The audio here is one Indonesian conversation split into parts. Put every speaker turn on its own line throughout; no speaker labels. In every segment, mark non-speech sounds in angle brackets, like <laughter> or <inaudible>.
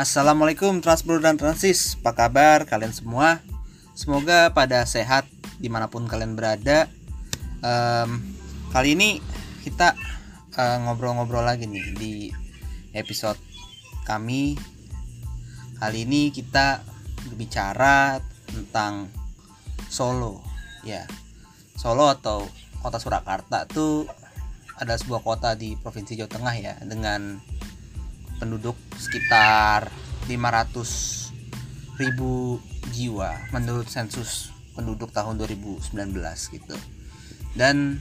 Assalamualaikum Transbro dan Transis. Apa kabar kalian semua? Semoga pada sehat di mana pun kalian berada. Um, Kali ini kita eh, ngobrol-ngobrol uh, lagi nih di episode kami. Kali ini kita berbicara tentang Solo Ya. Solo atau kota Surakarta tuh ada sebuah kota di provinsi Jawa Tengah ya dengan penduduk sekitar 500 ribu jiwa menurut sensus penduduk tahun 2019 gitu. Dan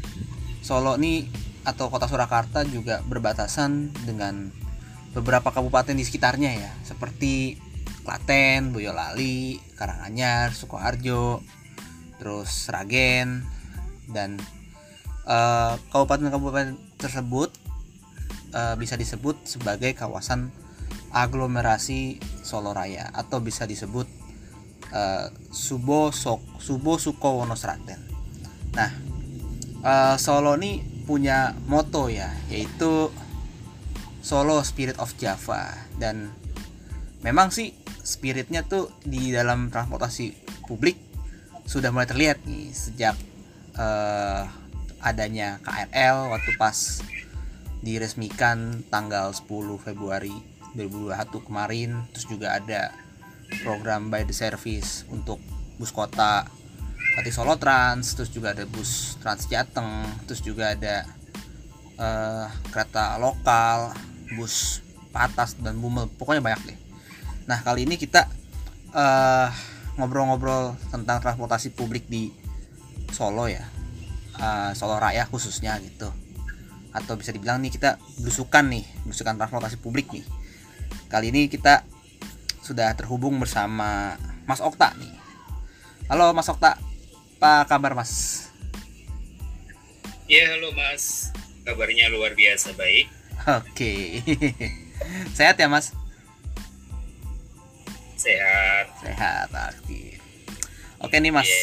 Solo ini atau kota Surakarta juga berbatasan dengan beberapa kabupaten di sekitarnya ya seperti Klaten, Boyolali, Karanganyar, Sukoharjo, terus Sragen dan eh, kabupaten-kabupaten uh, tersebut uh, bisa disebut sebagai kawasan aglomerasi Solo Raya atau bisa disebut uh, Subo Sok Subo Sukowono Sragen. Nah, uh, Solo ini punya moto ya, yaitu Solo Spirit of Java dan memang sih spiritnya tuh di dalam transportasi publik sudah mulai terlihat nih sejak uh, adanya KRL waktu pas diresmikan tanggal 10 Februari 2021 kemarin. Terus juga ada program by the service untuk bus kota Pati Solo Trans terus juga ada bus Trans Jateng terus juga ada uh, kereta lokal bus Patas dan Bumel. Pokoknya banyak deh. Nah kali ini kita ngobrol ngobrol-ngobrol tentang transportasi publik di Solo ya. Uh, Solo Raya khususnya gitu atau bisa dibilang nih kita belusukan nih belusukan transportasi publik nih. Kali ini kita sudah terhubung bersama Mas Okta nih. Halo Mas Okta. Apa kabar Mas?
Ya halo Mas. Kabarnya luar biasa baik.
Oke. <laughs> Sehat ya Mas?
Sehat.
Sehat aktif oke nih Mas. <laughs>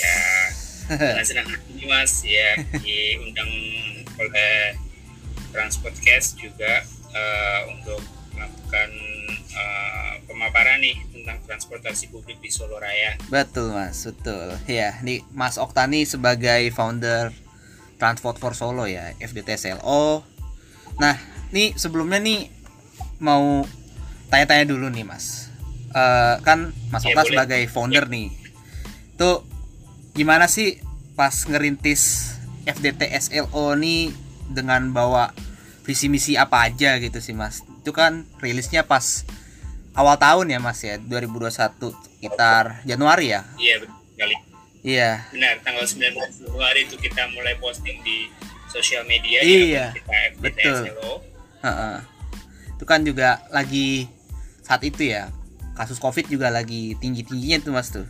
Ya dengan senang hati Mas. Ya diundang oleh Transport Cast juga uh, untuk melakukan uh, pemaparan nih tentang transportasi publik di Solo Raya.
Betul mas, betul. Ya, nih Mas Oktani sebagai founder Transport for Solo ya, FDTSLO. Nah, nih sebelumnya nih mau tanya-tanya dulu nih mas. Uh, kan Mas ya, Okta boleh. sebagai founder ya. nih, tuh gimana sih pas ngerintis FDTSLO nih dengan bawa visi misi apa aja gitu sih mas. Itu kan rilisnya pas awal tahun ya mas ya 2021 sekitar Januari ya?
Iya betul sekali.
Iya.
Benar tanggal 19 Januari itu kita mulai posting di sosial media
iya kita betul. uh -uh. itu kan juga lagi saat itu ya kasus covid juga lagi tinggi tingginya tuh mas tuh.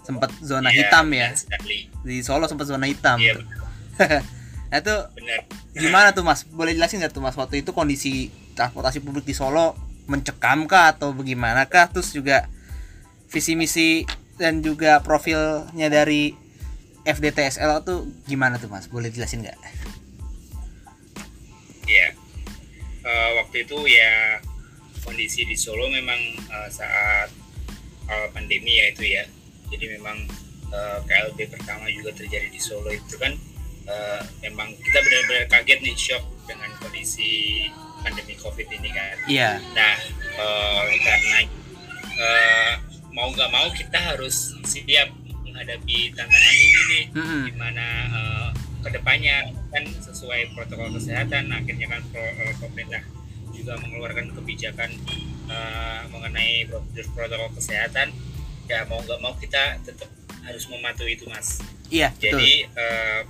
Sempat zona iya, hitam ya. sekali. di Solo sempat zona hitam iya, nah <laughs> itu Bener. gimana tuh mas? Boleh jelasin nggak tuh mas waktu itu kondisi transportasi publik di Solo mencekam kah atau bagaimana kah? Terus juga visi misi dan juga profilnya dari FDTSL itu gimana tuh mas? Boleh jelasin nggak?
Iya. Uh, waktu itu ya kondisi di Solo memang uh, saat uh, pandemi ya itu ya. Jadi memang uh, KLB pertama juga terjadi di Solo itu kan uh, memang kita benar-benar kaget nih shock dengan kondisi pandemi covid ini kan.
Iya. Yeah.
Nah uh, karena uh, mau nggak mau kita harus siap menghadapi tantangan ini nih, mm -hmm. di mana uh, ke depannya kan sesuai protokol kesehatan, akhirnya kan pro, uh, pemerintah juga mengeluarkan kebijakan uh, mengenai prosedur protokol kesehatan. Ya mau nggak mau kita tetap harus mematuhi itu mas.
Iya.
Jadi uh,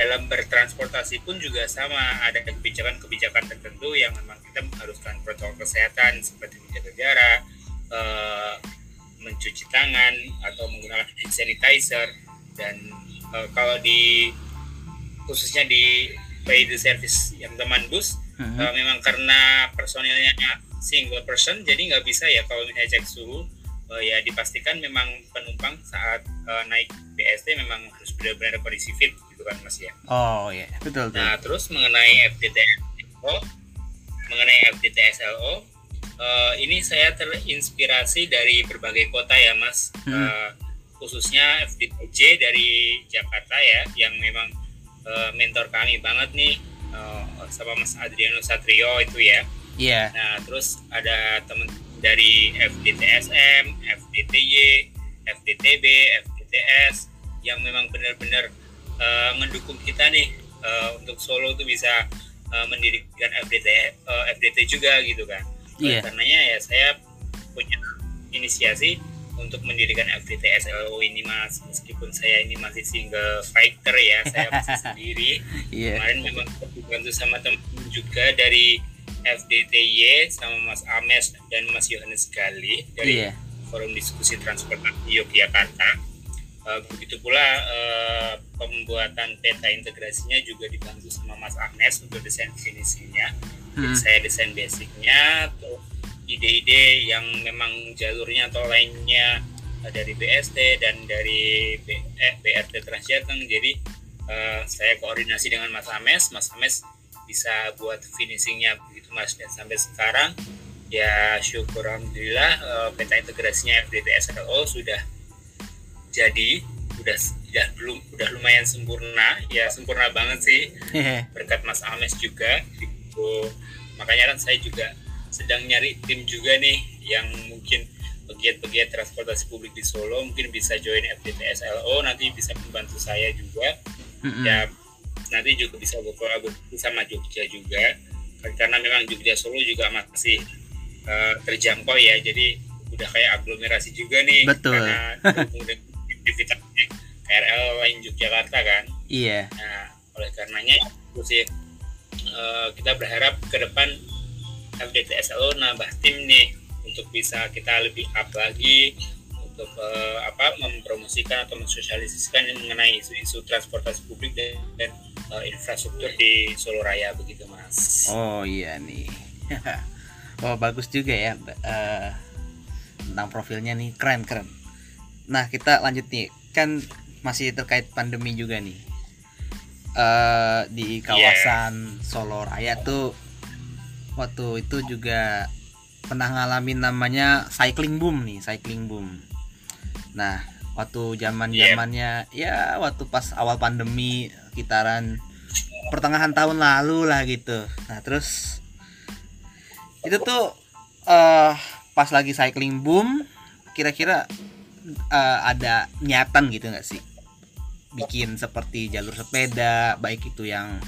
dalam bertransportasi pun juga sama. Ada kebijakan-kebijakan tertentu yang memang kita mengharuskan protokol kesehatan seperti menjaga jarak, uh, mencuci tangan atau menggunakan hand sanitizer. Dan uh, kalau di khususnya di by the service yang teman bus uh, memang karena personilnya single person jadi nggak bisa ya kalau misalnya cek suhu uh, ya dipastikan memang penumpang saat uh, naik BST memang harus benar-benar kondisi fit gitu kan mas ya
oh iya yeah. betul,
betul nah terus mengenai FDTSLO mengenai FDTSLO uh, ini saya terinspirasi dari berbagai kota ya mas hmm. uh, khususnya FDPJ dari Jakarta ya yang memang uh, mentor kami banget nih uh, sama Mas Adriano Satrio itu ya
Iya. Yeah.
Nah terus ada teman dari FDTSM, FDTY, FDTB, FDTS yang memang benar-benar uh, mendukung kita nih uh, untuk Solo tuh bisa uh, mendirikan FDT uh, FDT juga gitu kan yeah. karenanya ya saya punya inisiasi untuk mendirikan FDT SLO ini mas meskipun saya ini masih single fighter ya saya masih <laughs> sendiri yeah. kemarin memang dibantu sama teman juga dari FDTY sama Mas Ames dan Mas Yohanes Gali dari yeah. Forum Diskusi Transportasi Yogyakarta. Uh, begitu pula uh, pembuatan peta integrasinya juga dibantu sama Mas Ames untuk desain finishingnya hmm. saya desain basicnya ide-ide yang memang jalurnya atau lainnya dari BST dan dari B, eh, BRT Transjateng jadi uh, saya koordinasi dengan Mas Ames Mas Ames bisa buat finishingnya Mas. Dan sampai sekarang ya syukur alhamdulillah uh, peta integrasinya FDT SLO sudah jadi udah udah belum udah lumayan sempurna. Ya sempurna banget sih. Berkat Mas Ames juga gitu. Makanya kan saya juga sedang nyari tim juga nih yang mungkin pegiat-pegiat transportasi publik di Solo mungkin bisa join FDTSLO nanti bisa membantu saya juga. Mm-hmm. ya nanti juga bisa berkolaborasi sama Jogja juga karena memang Jogja Solo juga masih uh, terjangkau ya jadi udah kayak aglomerasi juga nih.
Betul.
Karena aktivitas KRL lain Yogyakarta kan.
Iya.
Nah oleh karenanya sih uh, kita berharap ke depan FDTSLO nambah tim nih untuk bisa kita lebih up lagi untuk uh, apa mempromosikan atau mensosialisasikan mengenai isu-isu transportasi publik dan, dan uh, infrastruktur di Solo Raya begitu mas.
Oh iya nih. <laughs> oh bagus juga ya uh, tentang profilnya nih keren keren. Nah kita lanjut nih kan masih terkait pandemi juga nih uh, di kawasan yeah. Solo Raya tuh waktu itu juga pernah ngalamin namanya cycling boom nih cycling boom nah waktu zaman zamannya yeah. ya waktu pas awal pandemi kitaran pertengahan tahun lalu lah gitu. Nah terus itu tuh uh, pas lagi cycling boom kira-kira uh, ada niatan gitu nggak sih? Bikin seperti jalur sepeda baik itu yang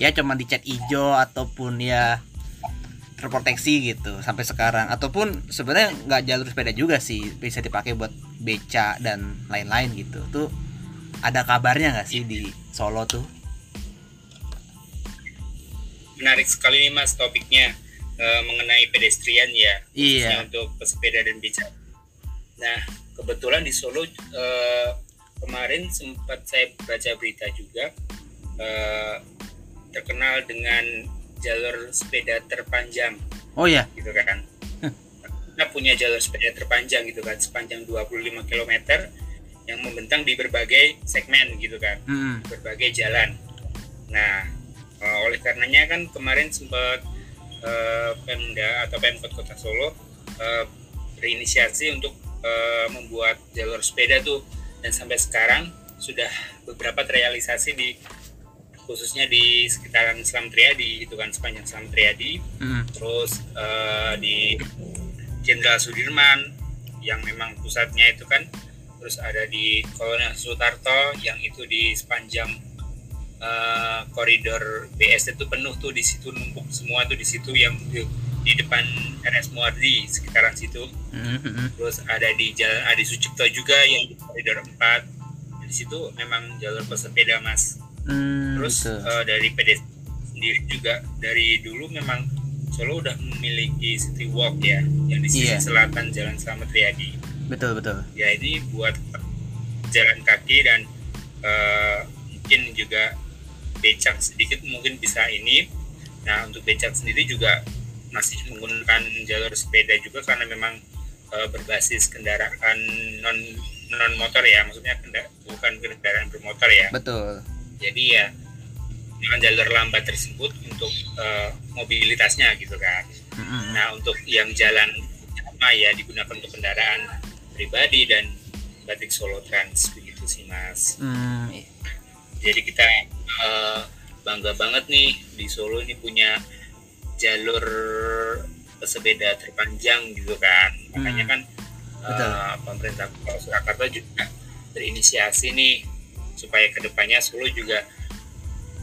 ya cuma dicat hijau ataupun ya terproteksi gitu sampai sekarang. Ataupun sebenarnya nggak jalur sepeda juga sih bisa dipakai buat beca dan lain-lain gitu. Tuh ada kabarnya nggak sih di Solo tuh
menarik sekali nih mas topiknya e, mengenai pedestrian ya
iya
untuk pesepeda dan beca nah kebetulan di Solo e, kemarin sempat saya baca berita juga uh, terkenal dengan jalur sepeda terpanjang.
Oh ya.
Gitu kan. Kita punya jalur sepeda terpanjang gitu kan sepanjang 25 km yang membentang di berbagai segmen gitu kan. Hmm. Berbagai jalan. Nah, uh, oleh karenanya kan kemarin sempat uh, Pemda atau Pemkot Kota Solo uh, berinisiasi untuk uh, membuat jalur sepeda tuh dan sampai sekarang sudah beberapa terrealisasi di khususnya di sekitaran Islam Triadi itu kan sepanjang Islam Triadi mm. terus uh, di Jenderal Sudirman yang memang pusatnya itu kan terus ada di Kolonel Sutarto yang itu di sepanjang uh, koridor BS itu penuh tuh di situ numpuk semua tuh di situ yang di, di depan RS Muardi sekitaran situ. Mm-hmm. terus ada di jalan Adi Sucipto juga yang di koridor 4 di situ memang jalur pesepeda mas. Mm, terus uh, dari PD sendiri juga dari dulu memang Solo udah memiliki city walk ya yang di sisi yeah. selatan Jalan Selamat Riyadi
betul betul.
Ya ini buat jalan kaki dan uh, mungkin juga becak sedikit mungkin bisa ini. Nah untuk becak sendiri juga masih menggunakan jalur sepeda juga karena memang e, berbasis kendaraan non non motor ya. Maksudnya kendara, bukan kendaraan bermotor ya.
Betul.
Jadi ya menggunakan jalur lambat tersebut untuk uh, mobilitasnya gitu kan.
Mm-mm.
Nah untuk yang jalan utama ya digunakan untuk kendaraan pribadi dan batik Solo Trans begitu sih mas.
Hmm, i-
Jadi kita uh, bangga banget nih di Solo ini punya jalur pesepeda terpanjang gitu kan. Makanya
Hmm.
kan
Betul.
uh, pemerintah Kota Surakarta juga berinisiasi nih supaya ke depannya Solo juga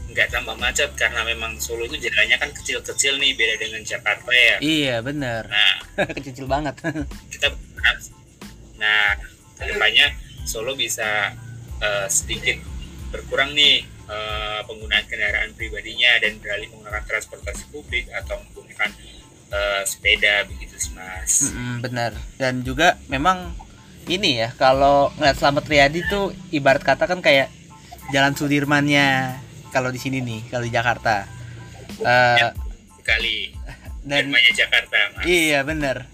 nggak tambah macet karena memang Solo itu jalannya kan kecil-kecil nih beda dengan Jakarta ya.
iya bener
Nah <laughs>
kecil banget
kita berharap nah ke depannya Solo bisa eh, sedikit berkurang nih eh, penggunaan kendaraan pribadinya dan beralih menggunakan transportasi publik atau menggunakan eh, sepeda begitu sih mas.
Mm-mm, bener dan juga memang ini ya kalau ngeliat Slamet Riyadi tuh ibarat kata kan kayak jalan Sudirmannya kalau di sini nih kalau di Jakarta Eh,
Sekali
dan
Jakarta mas.
Iya bener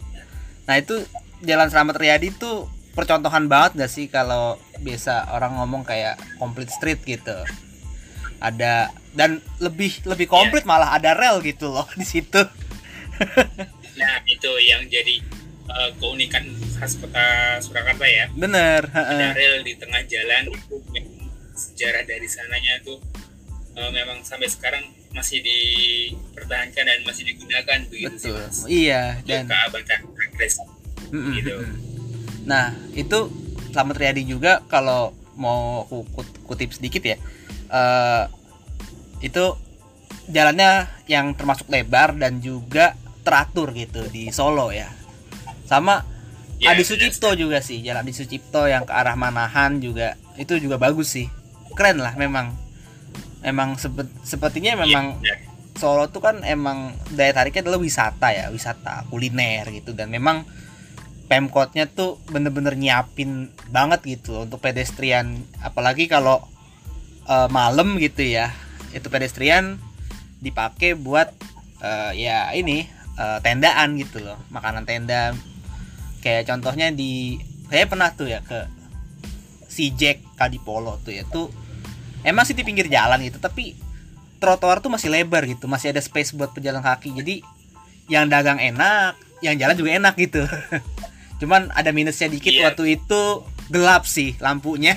Nah itu Jalan Selamat Riyadi tuh percontohan banget gak sih kalau biasa orang ngomong kayak complete street gitu? Ada dan lebih lebih komplit malah ada rel gitu loh di situ. <laughs>
Nah itu yang jadi eh, keunikan khas kota Surakarta ya.
bener
Ada rel di tengah jalan itu sejarah dari sananya tuh eh, memang sampai sekarang masih dipertahankan dan masih digunakan begitu sih
betul.
Mas.
iya dan
keabadian progres Gitu.
nah itu Selamat Riyadi juga kalau mau aku kut- kutip sedikit ya eh itu jalannya yang termasuk lebar dan juga teratur gitu di Solo ya. Sama
Ya,
Adi
benar
Sucipto juga sih jalan Adi Sucipto yang ke arah Manahan juga itu juga bagus sih. Keren lah memang. Memang sepe- sepertinya memang
Iya, benar.
Solo tuh kan emang daya tariknya adalah wisata ya wisata kuliner gitu. Dan memang pemkotnya tuh bener-bener nyiapin banget gitu untuk pedestrian. Apalagi kalau eh, malam gitu ya itu pedestrian dipakai buat eh, ya ini eh, tendaan gitu loh makanan tenda. Kayak contohnya di saya pernah tuh ya ke si Jack Kadipolo tuh ya tuh emang sih di pinggir jalan gitu tapi trotoar tuh masih lebar gitu masih ada space buat pejalan kaki. Jadi yang dagang enak yang jalan juga enak gitu <laughs> cuman ada minusnya dikit
Iya.
waktu itu gelap sih lampunya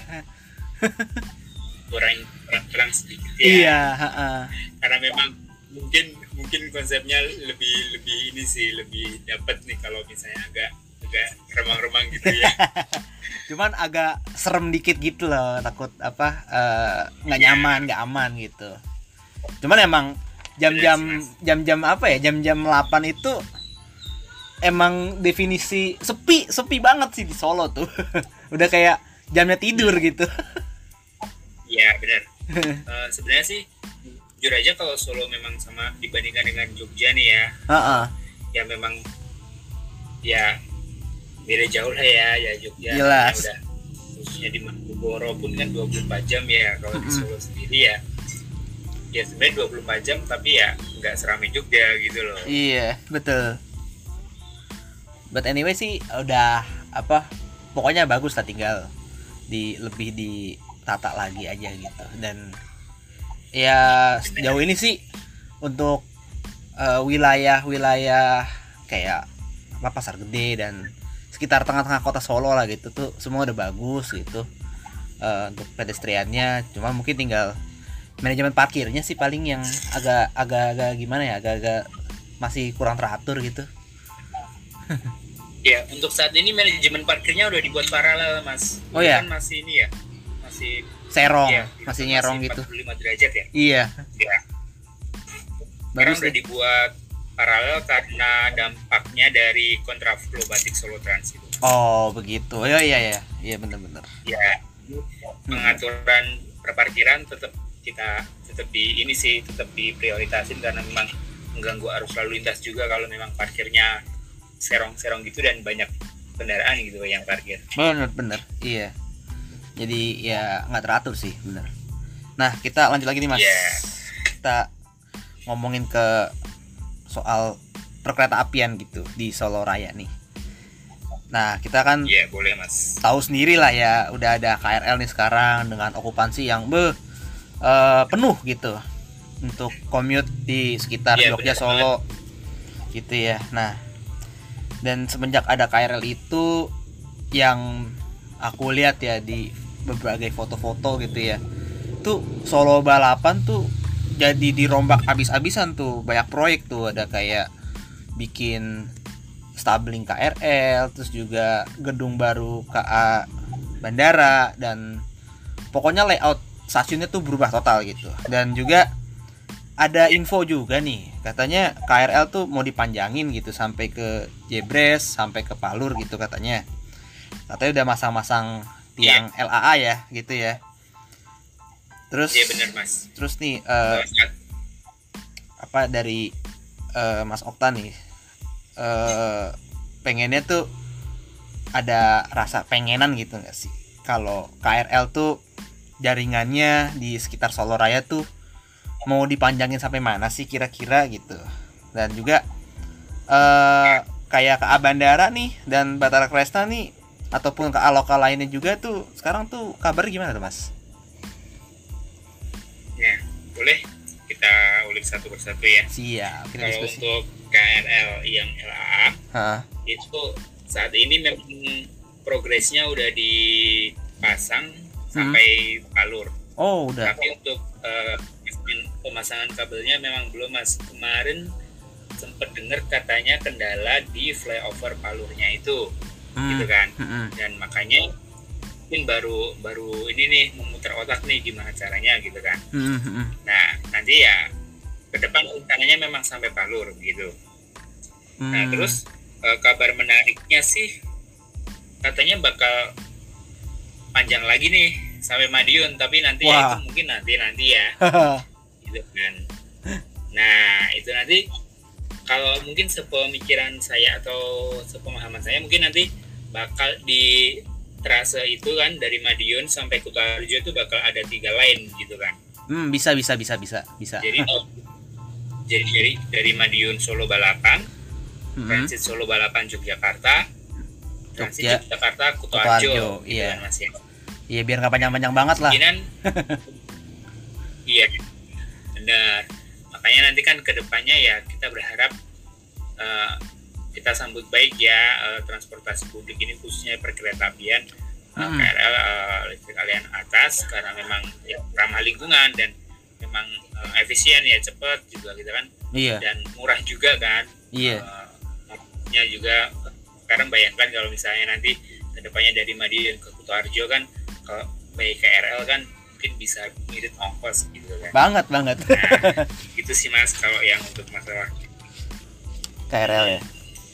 kurang kurang, kurang sedikit ya.
iya ha-ha.
Karena memang mungkin mungkin konsepnya lebih lebih ini sih lebih dapat nih kalau misalnya agak agak remang-remang gitu ya. <laughs>
cuman agak serem dikit gitu loh takut apa eh, nggak
Iya.
nyaman nggak aman gitu cuman emang jam-jam
sih,
jam-jam apa ya jam-jam 8 itu emang definisi sepi sepi banget sih di Solo tuh <laughs> udah kayak jamnya tidur gitu
Iya benar. <laughs> Eh, sebenarnya sih jujur aja kalau Solo memang sama dibandingkan dengan Jogja nih ya,
Heeh.
ya memang ya beda jauh lah ya ya Jogja
Jelas.
udah khususnya di Malioboro pun kan 24 jam ya kalau di
Mm-mm.
Solo sendiri ya ya sebenarnya 24 jam tapi ya nggak seramai Jogja gitu loh
Iya, betul. But anyway sih udah apa pokoknya bagus lah tinggal di lebih ditata lagi aja gitu. Dan ya sejauh ini sih untuk eh, wilayah-wilayah kayak apa pasar gede dan sekitar tengah-tengah kota Solo lah gitu tuh semua udah bagus gitu eh, untuk pedestriannya. Cuma mungkin tinggal manajemen parkirnya sih paling yang agak agak agak gimana ya agak-agak masih kurang teratur gitu <laughs>
ya untuk saat ini manajemen parkirnya udah dibuat paralel mas.
Oh, ya?
kan masih ini ya masih
serong
ya,
masih nyerong gitu.
45 derajat ya?
Iya.
Ya sekarang
bagus
udah
deh.
dibuat paralel karena dampaknya dari kontraflow batik Solo Trans itu.
Oh begitu. Oh iya iya iya. Bener-bener.
Ya pengaturan perparkiran tetap kita tetap di ini sih tetap diprioritasin karena memang mengganggu arus lalu lintas juga kalau memang parkirnya serong-serong gitu dan banyak kendaraan gitu yang parkir.
Bener bener iya. Jadi ya nggak teratur sih bener nah kita lanjut lagi nih mas.
Iya.
kita ngomongin ke soal perkereta apian gitu di Solo Raya nih. Nah kita kan
Iya boleh mas.
tahu sendiri lah ya udah ada KRL nih sekarang dengan okupansi yang be eh, penuh gitu untuk commute di sekitar
Iya,
Jogja
benar
Solo. gitu ya. Nah dan semenjak ada KRL itu yang aku lihat ya di berbagai foto-foto gitu ya tuh Solo balapan tuh jadi dirombak abis-abisan tuh. Banyak proyek tuh ada kayak bikin stabling KRL terus juga gedung baru KA bandara dan pokoknya layout stasiunnya tuh berubah total gitu. Dan juga ada info juga nih. Katanya KRL tuh mau dipanjangin gitu sampai ke Jebres sampai ke Palur gitu katanya. Katanya udah masang-masang tiang LAA ya gitu ya. Terus
Iya benar mas.
terus nih eh,
Saat
apa dari eh, Mas Okta nih eh pengennya tuh ada rasa pengenan gitu nggak sih? Kalau KRL tuh jaringannya di sekitar Solo Raya tuh mau dipanjangin sampai mana sih kira-kira gitu dan juga eh kayak ke Bandara nih dan Batara Kresna nih ataupun ke lokal lainnya juga tuh sekarang tuh kabar gimana tuh Mas?
ya boleh kita ulik satu persatu ya.
Siap, kita
Kalau
diskusi.
untuk KRL yang LAA
Hah,
itu saat ini memang progresnya udah dipasang sampai Palur.
Oh udah.
Tapi untuk eh, pemasangan- pemasangan kabelnya memang belum mas. Kemarin sempat dengar katanya kendala di flyover Palurnya itu,
Hmm,
gitu kan.
mm-mm.
Dan makanya mungkin baru baru ini nih memutar otak nih gimana caranya gitu kan.
Mm, mm, mm.
Nah nanti ya ke depan rencananya memang sampai Palur gitu. Nah
Hmm.
terus eh, kabar menariknya sih katanya bakal panjang lagi nih sampai Madiun tapi nanti ya itu mungkin nanti nanti ya <laughs> gitu kan. Nah itu nanti kalau mungkin sepemikiran saya atau sepemahaman saya mungkin nanti bakal di trase itu kan dari Madiun sampai Kutoarjo itu bakal ada tiga line gitu kan.
Hmm, bisa bisa bisa bisa bisa.
Jadi <laughs> jadi dari dari Madiun Solo balapan
Mm-mm.
transit Solo balapan Yogyakarta transit
Jogja,
Yogyakarta
Kutoarjo,
Kutoarjo
iya.
iya mas ya
Iya biar nggak panjang-panjang banget lah.
kemungkinan <laughs> iya benar makanya nanti kan ke depannya ya kita berharap eh, kita sambut baik ya eh, transportasi publik ini khususnya perkereta apian eh,
Hmm.
KRL eh, listrik alian atas karena memang ya, ramah lingkungan dan memang eh, efisien ya cepat juga gitu kan
Iya,
dan murah juga kan
iya.
nya juga sekarang bayangkan kalau misalnya nanti ke depannya dari Madiun ke Kutoarjo kan kalau baik KRL kan mungkin bisa mirip ongkos gitu kan
Banget banget.
nah <laughs> itu sih mas kalau yang untuk masalah
KRL ya.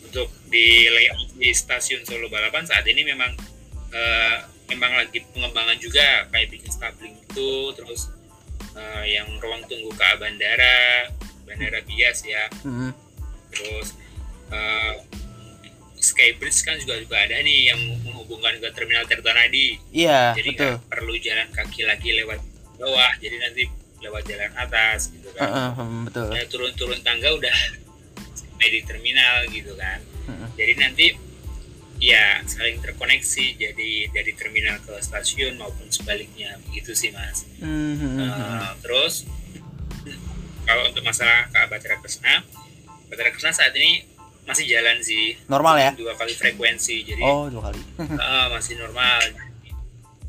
untuk di layout di stasiun Solo Balapan saat ini memang eh, memang lagi pengembangan juga kayak bikin stabling itu terus eh, yang ruang tunggu ke bandara bandara bias ya
Mm-mm.
terus uh, Skybridge kan juga juga ada nih yang menghubungkan ke terminal Tirtonadi
Iya,
jadi
betul.
nggak perlu jalan kaki lagi lewat bawah jadi nanti lewat jalan atas gitu kan
hmm, betul.
Ya, turun-turun tangga udah sampai di terminal gitu kan
Heeh.
jadi nanti ya saling terkoneksi jadi dari terminal ke stasiun maupun sebaliknya begitu sih mas
hmm, hmm.
Uh, terus kalau untuk masalah ke Batara Kresna, Batara Kresna saat ini masih jalan sih
Normal ya?
dua kali frekuensi, jadi
Oh, dua kali.
uh, <laughs> masih normal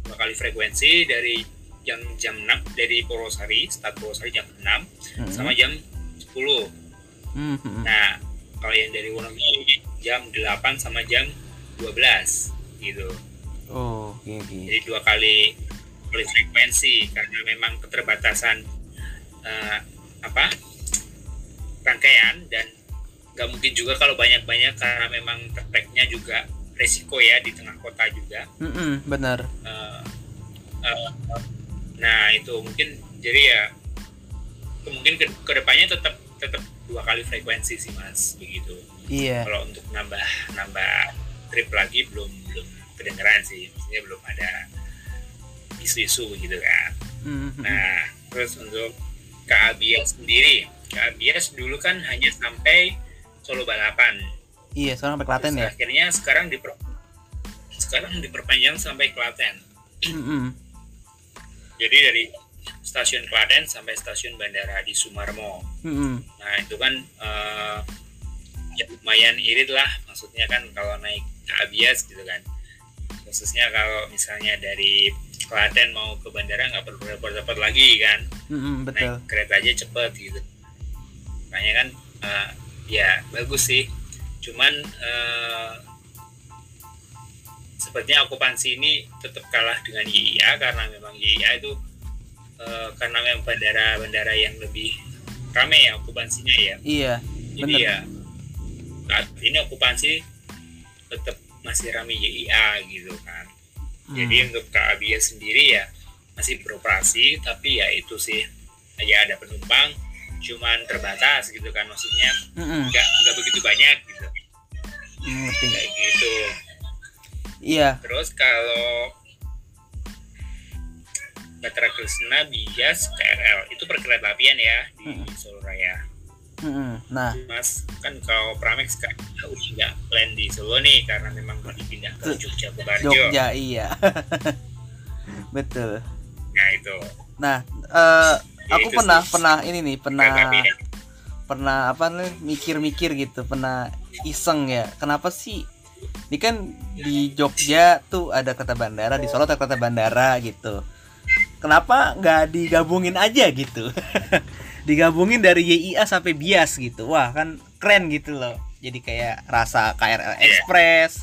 dua kali frekuensi dari jam jam 6 dari Purwosari, start Purwosari jam 6
Hmm,
sama jam 10.
hmm, hmm.
Nah, kalau yang dari Wonogiri jam 8 sama jam 12 gitu.
Oh, oke oke.
jadi dua kali kali frekuensi karena memang keterbatasan eh, apa rangkaian dan nggak mungkin juga kalau banyak-banyak karena memang tracknya juga resiko ya di tengah kota juga
Mm-mm, benar.
Eh, eh, nah itu mungkin jadi ya mungkin ke ke depannya tetap tetap dua kali frekuensi sih mas begitu
Iya.
kalau untuk nambah nambah trip lagi belum belum kedengeran sih maksudnya belum ada isu-isu gitu kan
Hmm, hmm, hmm.
nah terus untuk KABS sendiri KABS dulu kan hanya sampai Solo balapan
Iya, sekarang sampai Klaten
Terus
ya.
akhirnya sekarang diper sekarang diperpanjang sampai Klaten jadi dari stasiun Klaten sampai stasiun bandara di Sumarmo. Nah itu kan eh, ya lumayan irit lah, maksudnya kan kalau naik ke Abias gitu kan. Khususnya kalau misalnya dari Klaten mau ke bandara nggak perlu repot-repot lagi kan,
Mm-mm, betul
naik kereta aja cepet gitu. Makanya kan eh, ya bagus sih, cuman eh, sepertinya okupansi ini tetap kalah dengan YIA karena memang YIA itu eh, karena memang bandara-bandara yang lebih ramai ya okupansinya ya.
iya
Jadi
bener
ya saat ini okupansi tetap masih ramai YIA gitu kan.
Hmm.
Jadi untuk KABIA sendiri ya masih beroperasi tapi ya itu sih ya ada penumpang cuman terbatas gitu kan maksudnya nggak nggak begitu banyak gitu
Mm,
kayak gitu.
iya
Terus kalau Batra Krishna Bias KRL itu perkereta apian ya di
Mm-mm.
Solo Raya.
Mm-mm. nah
Mas kan kalau Pramex kan udah nggak plan di Solo nih karena memang mau dipindah ke Jogja ke Barjo.
Jogja iya <laughs> betul
Nah itu.
nah
Ya,
aku
itu
pernah
sih.
pernah ini nih pernah pernah apa nih mikir-mikir gitu pernah iseng ya. Kenapa sih? Ini kan di Jogja tuh ada kereta bandara di Solo ada kereta bandara gitu. Kenapa nggak digabungin aja gitu? <laughs> Digabungin dari YIA sampai Bias gitu. Wah kan keren gitu loh. Jadi kayak rasa KRL Express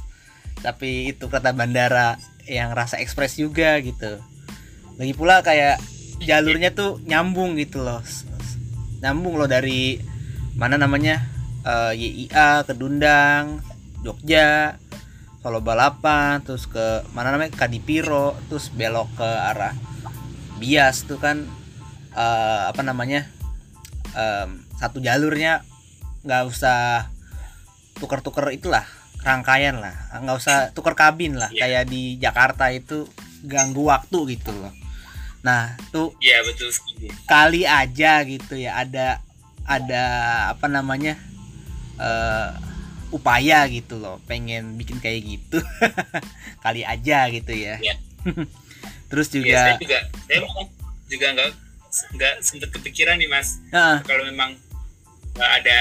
tapi itu kereta bandara yang rasa ekspres juga gitu. Lagi pula kayak jalurnya tuh nyambung gitu loh. Nyambung loh dari mana namanya eh, YIA ke Dundang Jogja Solo Balapan terus ke mana namanya Kadipiro terus belok ke arah Bias tuh kan eh, apa namanya em, satu jalurnya nggak usah tuker-tuker itulah rangkaian lah. Nggak usah tuker kabin lah.
Iya.
kayak di Jakarta itu ganggu waktu gitu loh nah tuh
Iya betul sekali.
kali aja gitu ya ada ada apa namanya eh upaya gitu loh pengen bikin kayak gitu <laughs> kali aja gitu ya
Iya. <laughs>
terus
Iya,
juga
saya juga saya juga nggak nggak sempet kepikiran nih mas
Nah,
kalau memang nggak ada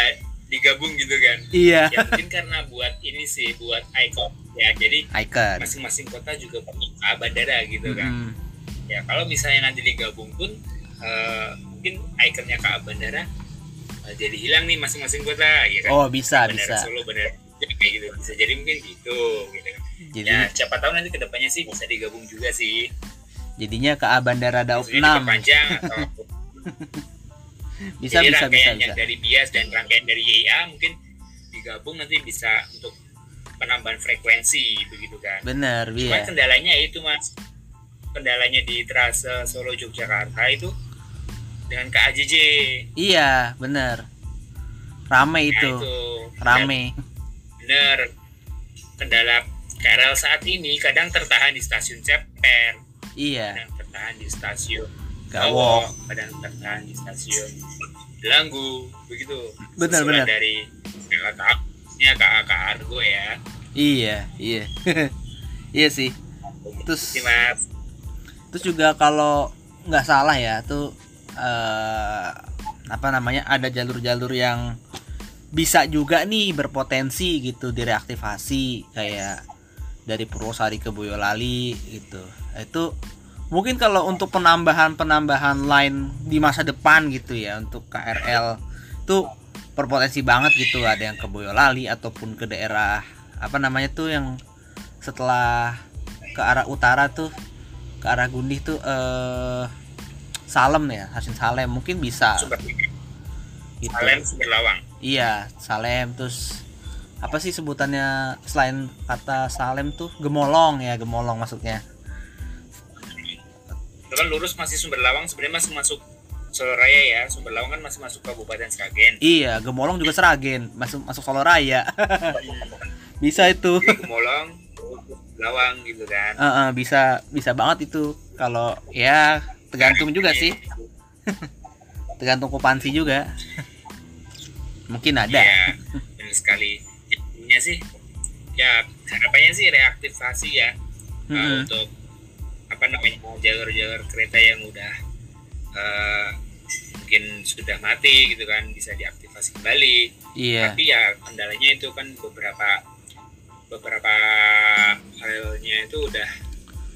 digabung gitu kan.
iya
Ya mungkin karena buat ini sih buat icon ya jadi
icon
masing-masing kota juga punya bandara gitu kan. Ya kalau misalnya nanti digabung pun eh, mungkin ikonnya KA Bandara eh, jadi hilang nih masing-masing kota ya kan?
Oh bisa
Bandara
bisa.
Solo Bandara Jogja, kayak gitu. Bisa jadi mungkin gitu gitu.
Jadi
ya siapa tahu nanti ke depannya sih bisa digabung juga sih.
Jadinya ke Bandara Daup
Maksudnya
6
diperpanjang atau <laughs>
bisa
jadi
bisa bisa bisa
yang dari bias dan rangkaian dari YIA mungkin digabung nanti bisa untuk penambahan frekuensi begitu kan? Cuma
iya.
kendalanya itu mas kendalanya di trase Solo Yogyakarta itu dengan KAJJ
iya bener. Rame
Nah,
itu.
itu.
Rame.
Bener. Kendala KRL saat ini kadang tertahan di stasiun Ceper.
Iya.
Kadang tertahan di stasiun
Gawok.
Kadang tertahan di stasiun Delanggu begitu.
Benar,
Susulan
benar.
dari KA KA Argo ya.
Iya iya. <laughs> Iya sih. Terus-
Terus mas
terus juga kalau nggak salah ya tuh eh, apa namanya ada jalur-jalur yang bisa juga nih berpotensi gitu direaktivasi kayak dari Purwosari ke Boyolali gitu. Itu mungkin kalau untuk penambahan-penambahan line di masa depan gitu ya untuk KRL tuh berpotensi banget gitu. Ada yang ke Boyolali ataupun ke daerah apa namanya tuh yang setelah ke arah utara tuh ke arah Gundih tuh eh Salem ya Hasin Salem. Mungkin bisa.
Sumber
gitu.
Salem Sumber Lawang.
Iya Salem. Terus apa sih sebutannya selain kata Salem tuh? Gemolong ya Gemolong maksudnya.
Itu kan lurus masih Sumber Lawang. Sebenarnya masih masuk Solo Raya ya. Sumber Lawang kan masih masuk Kabupaten Sragen.
Iya Gemolong juga Seragen masuk masuk Solo Raya <laughs> bisa itu.
Jadi Gemolong Lawang gitu kan.
Eh, eh, bisa bisa banget itu. Kalau ya tergantung juga sih. <laughs> Tergantung okupansi juga. <laughs> Mungkin ada.
Iya, benar sekali. Intinya sih, ya harapannya sih reaktivasi ya. Uh,
Mm-mm.
untuk apa namanya jalur-jalur kereta yang udah uh, mungkin sudah mati gitu kan bisa diaktifasi kembali.
Iya.
Tapi ya kendalanya itu kan beberapa beberapa halnya itu udah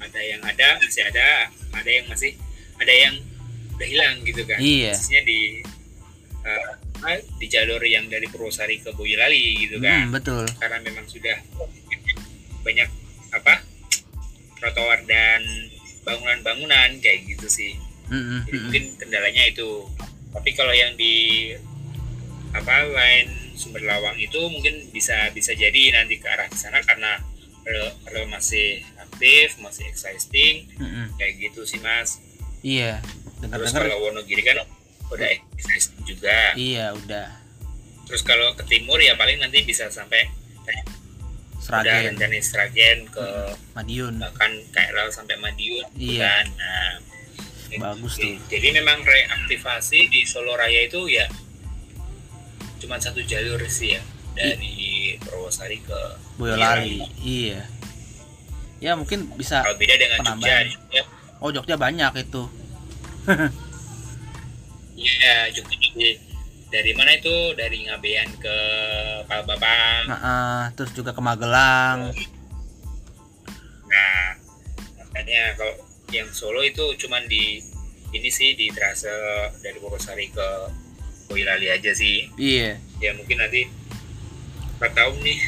ada yang ada masih ada ada yang masih ada yang udah hilang gitu kan.
Iya.
Khususnya di uh, di jalur yang dari Purwosari ke Boyolali gitu kan.
Hmm, betul.
Karena memang sudah banyak apa trotoar dan bangunan-bangunan kayak gitu sih.
Mm, mm,
jadi
mm,
mungkin kendalanya itu. Tapi kalau yang di apa lain sumber lawang itu mungkin bisa bisa jadi nanti ke arah sana karena rel masih aktif masih existing.
Mm, mm.
kayak gitu sih mas.
Iya dengar
terus
dengar
kalau Wonogiri kan udah existing juga.
Iya udah.
Terus kalau ke timur ya paling nanti bisa sampai eh, udah
Sragen
rencana Sragen ke
Madiun.
bahkan KRL sampai Madiun gitu
Iya.
kan. Nah
Bagus
jadi,
tuh.
jadi memang reaktivasi di Solo Raya itu ya cuma satu jalur sih ya dari Purwosari ke
Boyolali. Iya. Ya mungkin bisa
kalau beda dengan Jogja
Penambahan.
Jogja.
Oh Jogja banyak itu. <laughs>
Iya Jogja jadi dari mana itu? Dari Ngabean ke Palbabang
nah, eh, terus juga ke Magelang.
Nah makanya kalau yang Solo itu cuman di ini sih di trase dari Purwosari ke Boyolali aja sih.
Iya.
Ya mungkin nanti empat tahun nih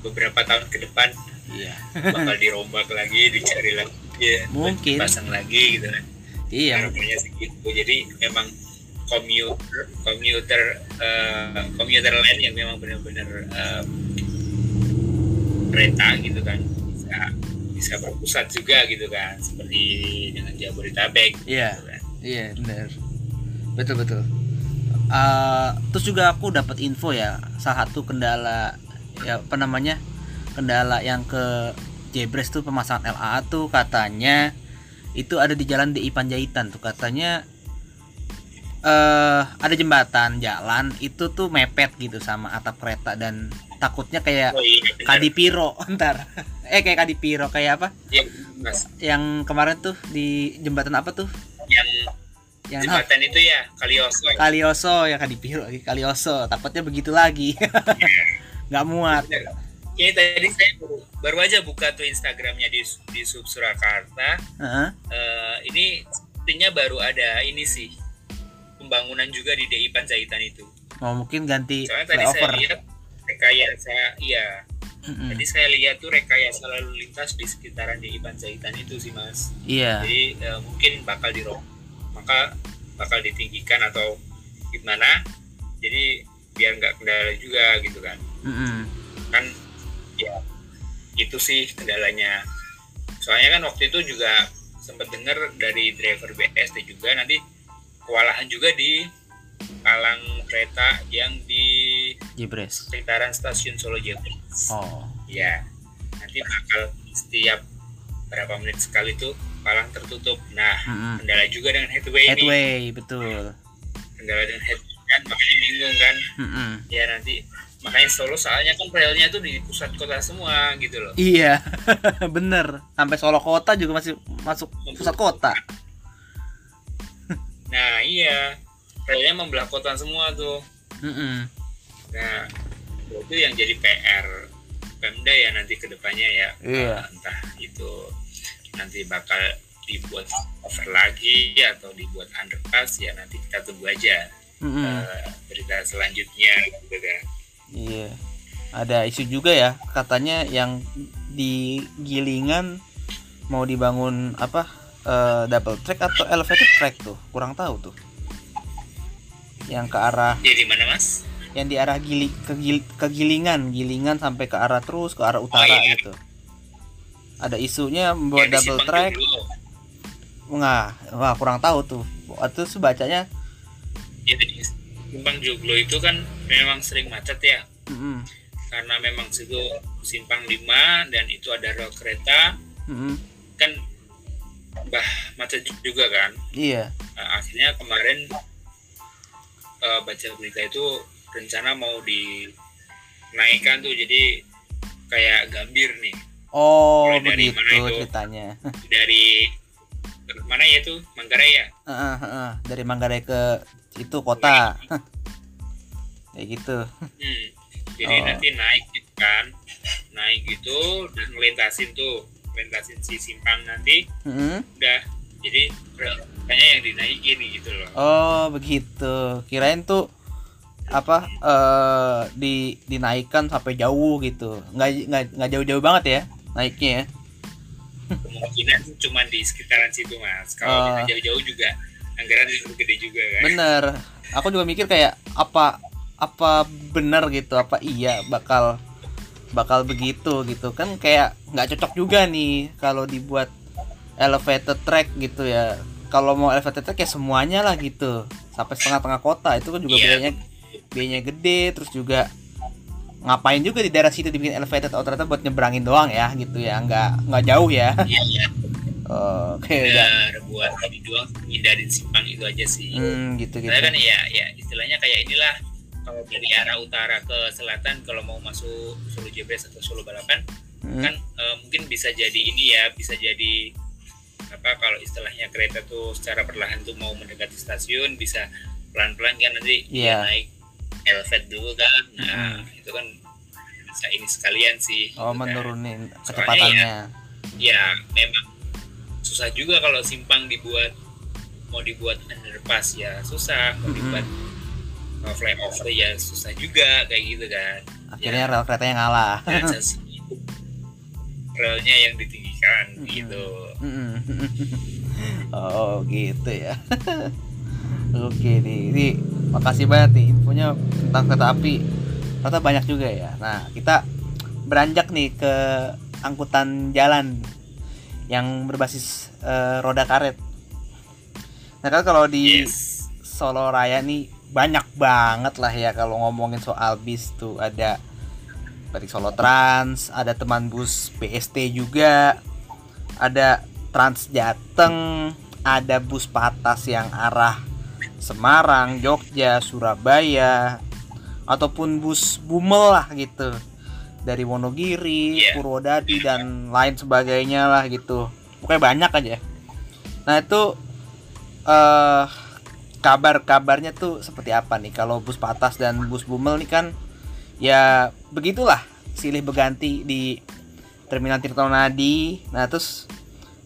beberapa tahun ke depan
iya.
bakal dirombak lagi dicari lagi ya
Mungkin.
pasang lagi gitu kan.
Iya.
Harapannya segitu jadi memang komuter komuter eh, komuter lain yang memang benar-benar eh, kereta gitu kan bisa bisa berpusat juga gitu kan. Seperti dengan Jabodetabek
Iya.
gitu kan.
Iya benar. Betul betul Eh, terus juga aku dapat info ya salah satu kendala ya apa namanya kendala yang ke Jebres tuh pemasangan LA tuh katanya itu ada di jalan DI Panjaitan tuh katanya eh ada jembatan jalan itu tuh mepet gitu sama atap kereta dan takutnya kayak
oh iya benar.
Kadipiro <laughs> ntar eh kayak Kadipiro kayak apa
Mas.
yang kemarin tuh di jembatan apa tuh
yang
yang
jembatan itu ya Kalioso
Kalioso ya Kadipiro lagi Kalioso takutnya begitu lagi <laughs> nggak muat
Ini tadi saya baru, baru aja buka tuh Instagramnya di di Sub Surakarta.
Heeh.
Eh, ini sepertinya baru ada ini sih pembangunan juga di DI Panjaitan itu.
mau mungkin ganti
Soalnya tadi saya lihat rekayasa, iya.
Mm-mm.
Tadi saya lihat tuh rekayasa lalu lintas di sekitaran DI Panjaitan itu sih mas.
iya
Jadi eh, mungkin bakal dirok, maka bakal ditinggikan atau gimana. Jadi biar nggak kendala juga gitu kan.
Mm-mm.
kan ya itu sih kendalanya soalnya kan waktu itu juga sempat dengar dari driver BST juga nanti kewalahan juga di palang kereta yang di
Jebres
sekitaran stasiun Solo Jebres
oh
ya nanti bakal setiap berapa menit sekali tuh palang tertutup. Nah
Mm-mm.
kendala juga dengan headway, ini.
Headway betul.
Kendala dengan headway kan? Makanya bingung kan?
Mm-mm.
ya nanti makanya Solo soalnya kan relnya tuh di pusat kota semua gitu loh.
Iya <laughs> bener. Sampai Solo kota juga masih masuk pusat kota. <laughs>
Nah iya. Relnya membelah kota semua tuh.
Mm-mm.
nah itu yang jadi PR Pemda ya nanti ke depannya ya.
Iya.
Eh, entah itu nanti bakal dibuat over lagi atau dibuat underpass ya nanti kita tunggu aja
Mm-mm.
eh, berita selanjutnya gitu kan
Iya. Ada isu juga ya, katanya yang di Gilingan mau dibangun apa? eh, double track atau elevated track tuh? Kurang tahu tuh. Yang ke arah
jadi mana mas
yang di arah Gili ke, Gil- ke Gilingan, Gilingan sampai ke arah terus ke arah utara
iya.
gitu. Ada isunya membuat
di
double track. Nggak, wah kurang tahu tuh. Waktu itu bacanya
ya di Simpang Joglo itu kan memang sering macet ya.
Mm-mm,
karena memang situ simpang 5 dan itu ada rel kereta.
Mm-mm,
kan bah macet juga kan?
Iya,
Nah, akhirnya kemarin eh, baca berita itu rencana mau dinaikkan tuh. Jadi kayak gambir nih
oh
Mulai dari
begitu
mana itu?
ceritanya.
dari mana ya tuh Manggarai ya?
Heeh, heeh. dari Manggarai ke itu kota. <laughs> Kayak gitu.
Hmm. jadi
Oh.
nanti naik gitu kan. Naik gitu dan melintasin tuh. Melintasin si simpang nanti.
Mm-mm.
udah. Jadi kayaknya yang dinaikin gitu loh.
Oh begitu. Kirain tuh apa eh di dinaikkan sampai jauh gitu. Nggak nggak nggak jauh-jauh banget ya naiknya ya.
Kemungkinan cuma di sekitaran situ mas. Kalau kita jauh-jauh juga anggaran itu gede juga kan?
Bener. Aku juga mikir kayak apa apa bener gitu apa iya bakal bakal begitu gitu. Kan kayak nggak cocok juga nih kalau dibuat elevated track gitu ya. Kalau mau elevated track ya semuanya lah gitu. Sampai setengah-tengah kota itu kan juga
Iya.
biayanya biayanya gede terus juga ngapain juga di daerah situ dibikin elevated oh ternyata buat nyebrangin doang ya gitu ya. Nggak nggak jauh ya.
Iya iya. <laughs>
Oke udah.
benar buat tadi doang hindarin simpang itu aja sih.
Hmm, gitu gitu
Karena kan ya ya istilahnya kayak inilah kalau dari arah utara ke selatan kalau mau masuk Solo Jebres atau Solo Balapan
Hmm,
kan eh, mungkin bisa jadi ini ya bisa jadi apa kalau istilahnya kereta tuh secara perlahan tuh mau mendekati stasiun bisa pelan-pelan kan nanti dia naik elevat dulu kan nah
Mm.
itu kan bisa ini sekalian sih
oh
gitu kan.
menurunin
Soalnya
kecepatannya
ya memang susah juga kalau simpang dibuat mau dibuat underpass ya susah mau
Mm-mm.
dibuat uh, flyover ya susah juga kayak gitu kan
akhirnya
Ya.
rel keretanya ngalah <laughs>
sih relnya yang ditinggikan
Mm-mm.
gitu
Mm-mm. <laughs> oh gitu ya <laughs> oke nih ini makasih banget nih infonya tentang kereta api. Ternyata banyak juga ya. Nah kita beranjak nih ke angkutan jalan yang berbasis eh, roda karet. Nah kan kalau di
yes.
Solo Raya nih banyak banget lah ya kalau ngomongin soal bis tuh. Ada Batik Solo Trans, ada teman bus BST juga, ada Trans Jateng, ada bus patas yang arah Semarang, Jogja, Surabaya, ataupun bus Bumel lah gitu dari Wonogiri,
Iya.
Purwodadi dan lain sebagainya lah gitu. Pokoknya banyak aja. Nah itu eh kabar-kabarnya tuh seperti apa nih kalau bus patas dan bus bumel nih kan ya begitulah silih berganti di terminal Tirtonadi nah terus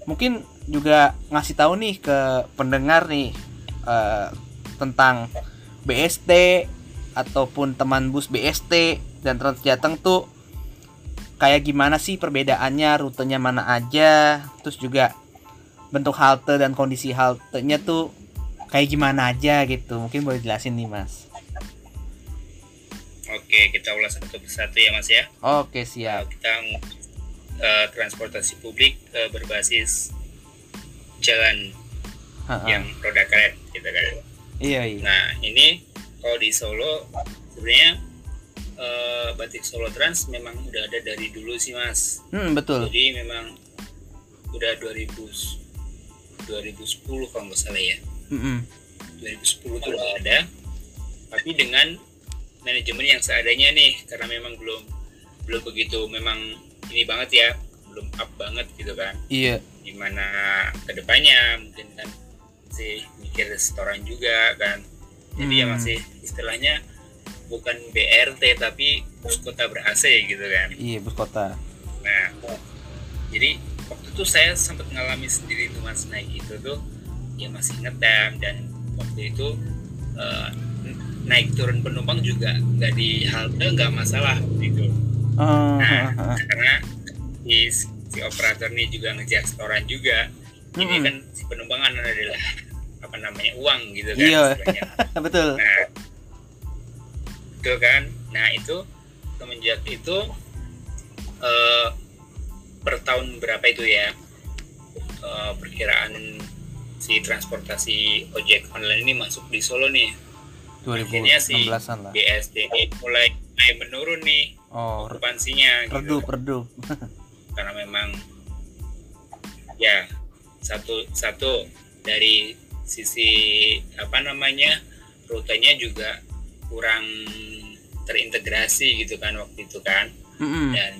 mungkin juga ngasih tahu nih ke pendengar nih eh, tentang BST ataupun teman bus BST dan Transjateng tuh kayak gimana sih perbedaannya rutenya mana aja terus juga bentuk halte dan kondisi haltenya tuh kayak gimana aja gitu. Mungkin boleh jelasin nih mas.
Oke kita ulas satu persatu ya mas ya.
Oke
Nah,
siap
kita uh, transportasi publik uh, berbasis jalan
Ha-ha.
yang roda karet gitu kan
iya iya
Nah, ini kalau di Solo sebenarnya eh, batik Solo Trans memang udah ada dari dulu sih, Mas.
hmm, betul
Jadi memang udah 2000 2010 kalau nggak salah ya.
Mm-mm.
2010 tuh udah ada. Tapi dengan manajemen yang seadanya nih karena memang belum belum begitu memang ini banget ya, belum up banget gitu kan.
iya
Gimana ke depannya mungkin kan masih mikir restoran juga kan. Jadi ya
Hmm.
masih istilahnya bukan BRT tapi bus kota ber AC gitu kan.
Iya bus kota.
Nah jadi waktu itu saya sempat ngalami sendiri tuh mas naik itu tuh ya masih ngetem dan waktu itu n- naik turun penumpang juga nggak di halte nggak masalah gitu.
Ah,
Nah,
ah, ah.
karena si, si operator ini juga ngejar setoran juga ini
Mm-mm.
kan si penumpang kan adalah apa namanya uang gitu kan
Iya. <laughs> betul.
Nah itu kan? Nah itu semenjak itu eh, per tahun berapa itu ya? Eh, perkiraan si transportasi ojek online ini masuk di Solo nih. Akhirnya si
2016an lah.
BSD mulai mulai menurun nih
oh
okupansinya gitu
redup redup.
Karena memang ya satu satu dari sisi apa namanya rutenya juga kurang terintegrasi gitu kan waktu itu kan.
Mm-mm.
dan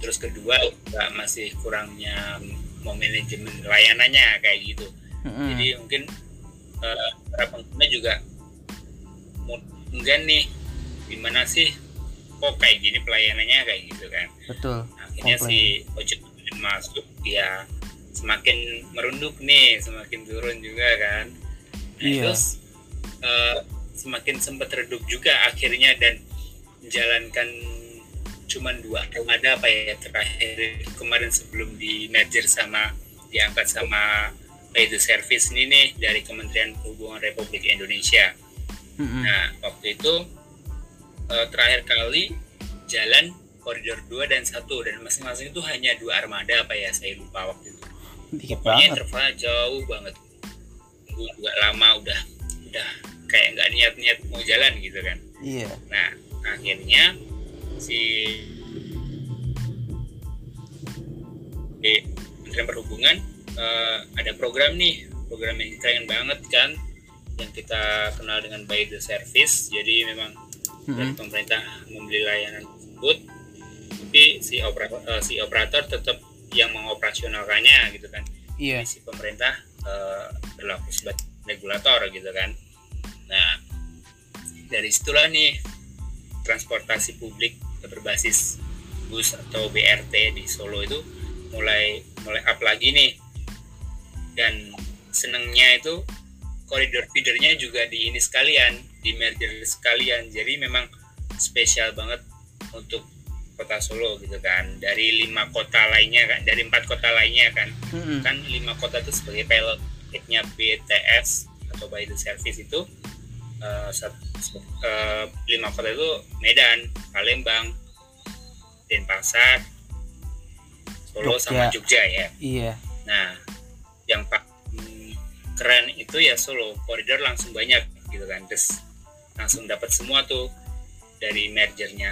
terus kedua juga masih kurangnya mau manajemen layanannya kayak gitu.
Mm-mm.
jadi mungkin eh, para pengguna juga enggak nih gimana sih kok kayak gini pelayanannya kayak gitu kan.
Betul.
Akhirnya si ojek masuk ya semakin merunduk nih semakin turun juga kan nah,
Iya.
terus eh, semakin sempat redup juga akhirnya dan menjalankan cuman dua armada apa ya terakhir itu kemarin sebelum di merger sama diangkat sama Pay the Service ini nih dari Kementerian Perhubungan Republik Indonesia
Mm-mm.
Nah, waktu itu eh, terakhir kali jalan koridor 2 dan 1 dan masing-masing itu hanya dua armada apa ya saya lupa waktu itu.
Dikit
Pokoknya
banget
jauh banget. Tunggu juga lama udah udah kayak nggak niat-niat mau jalan gitu kan.
iya
Nah, akhirnya si di Kementerian Perhubungan eh, ada program nih, program yang keren banget kan, yang kita kenal dengan by the service. Jadi memang dari
Mm-mm.
pemerintah membeli layanan tersebut, tapi si operator si operator tetap yang mengoperasionalkannya gitu kan.
iya
si pemerintah eh, berlaku sebagai regulator gitu kan. Nah, dari situlah nih transportasi publik berbasis bus atau BRT di Solo itu mulai mulai up lagi nih. Dan senengnya itu koridor feedernya juga di ini sekalian, di merger sekalian. Jadi memang spesial banget untuk kota Solo gitu kan. Dari lima kota lainnya kan, dari empat kota lainnya kan
Mm-mm.
kan lima kota itu sebagai pilotnya BTS atau by the service itu eh, sat- eh, lima kota itu Medan, Palembang, Denpasar, Solo sama
Jogja.
Jogja ya.
iya
Nah, yang paling keren itu ya Solo, koridor langsung banyak gitu kan, terus langsung dapat semua tuh dari mergernya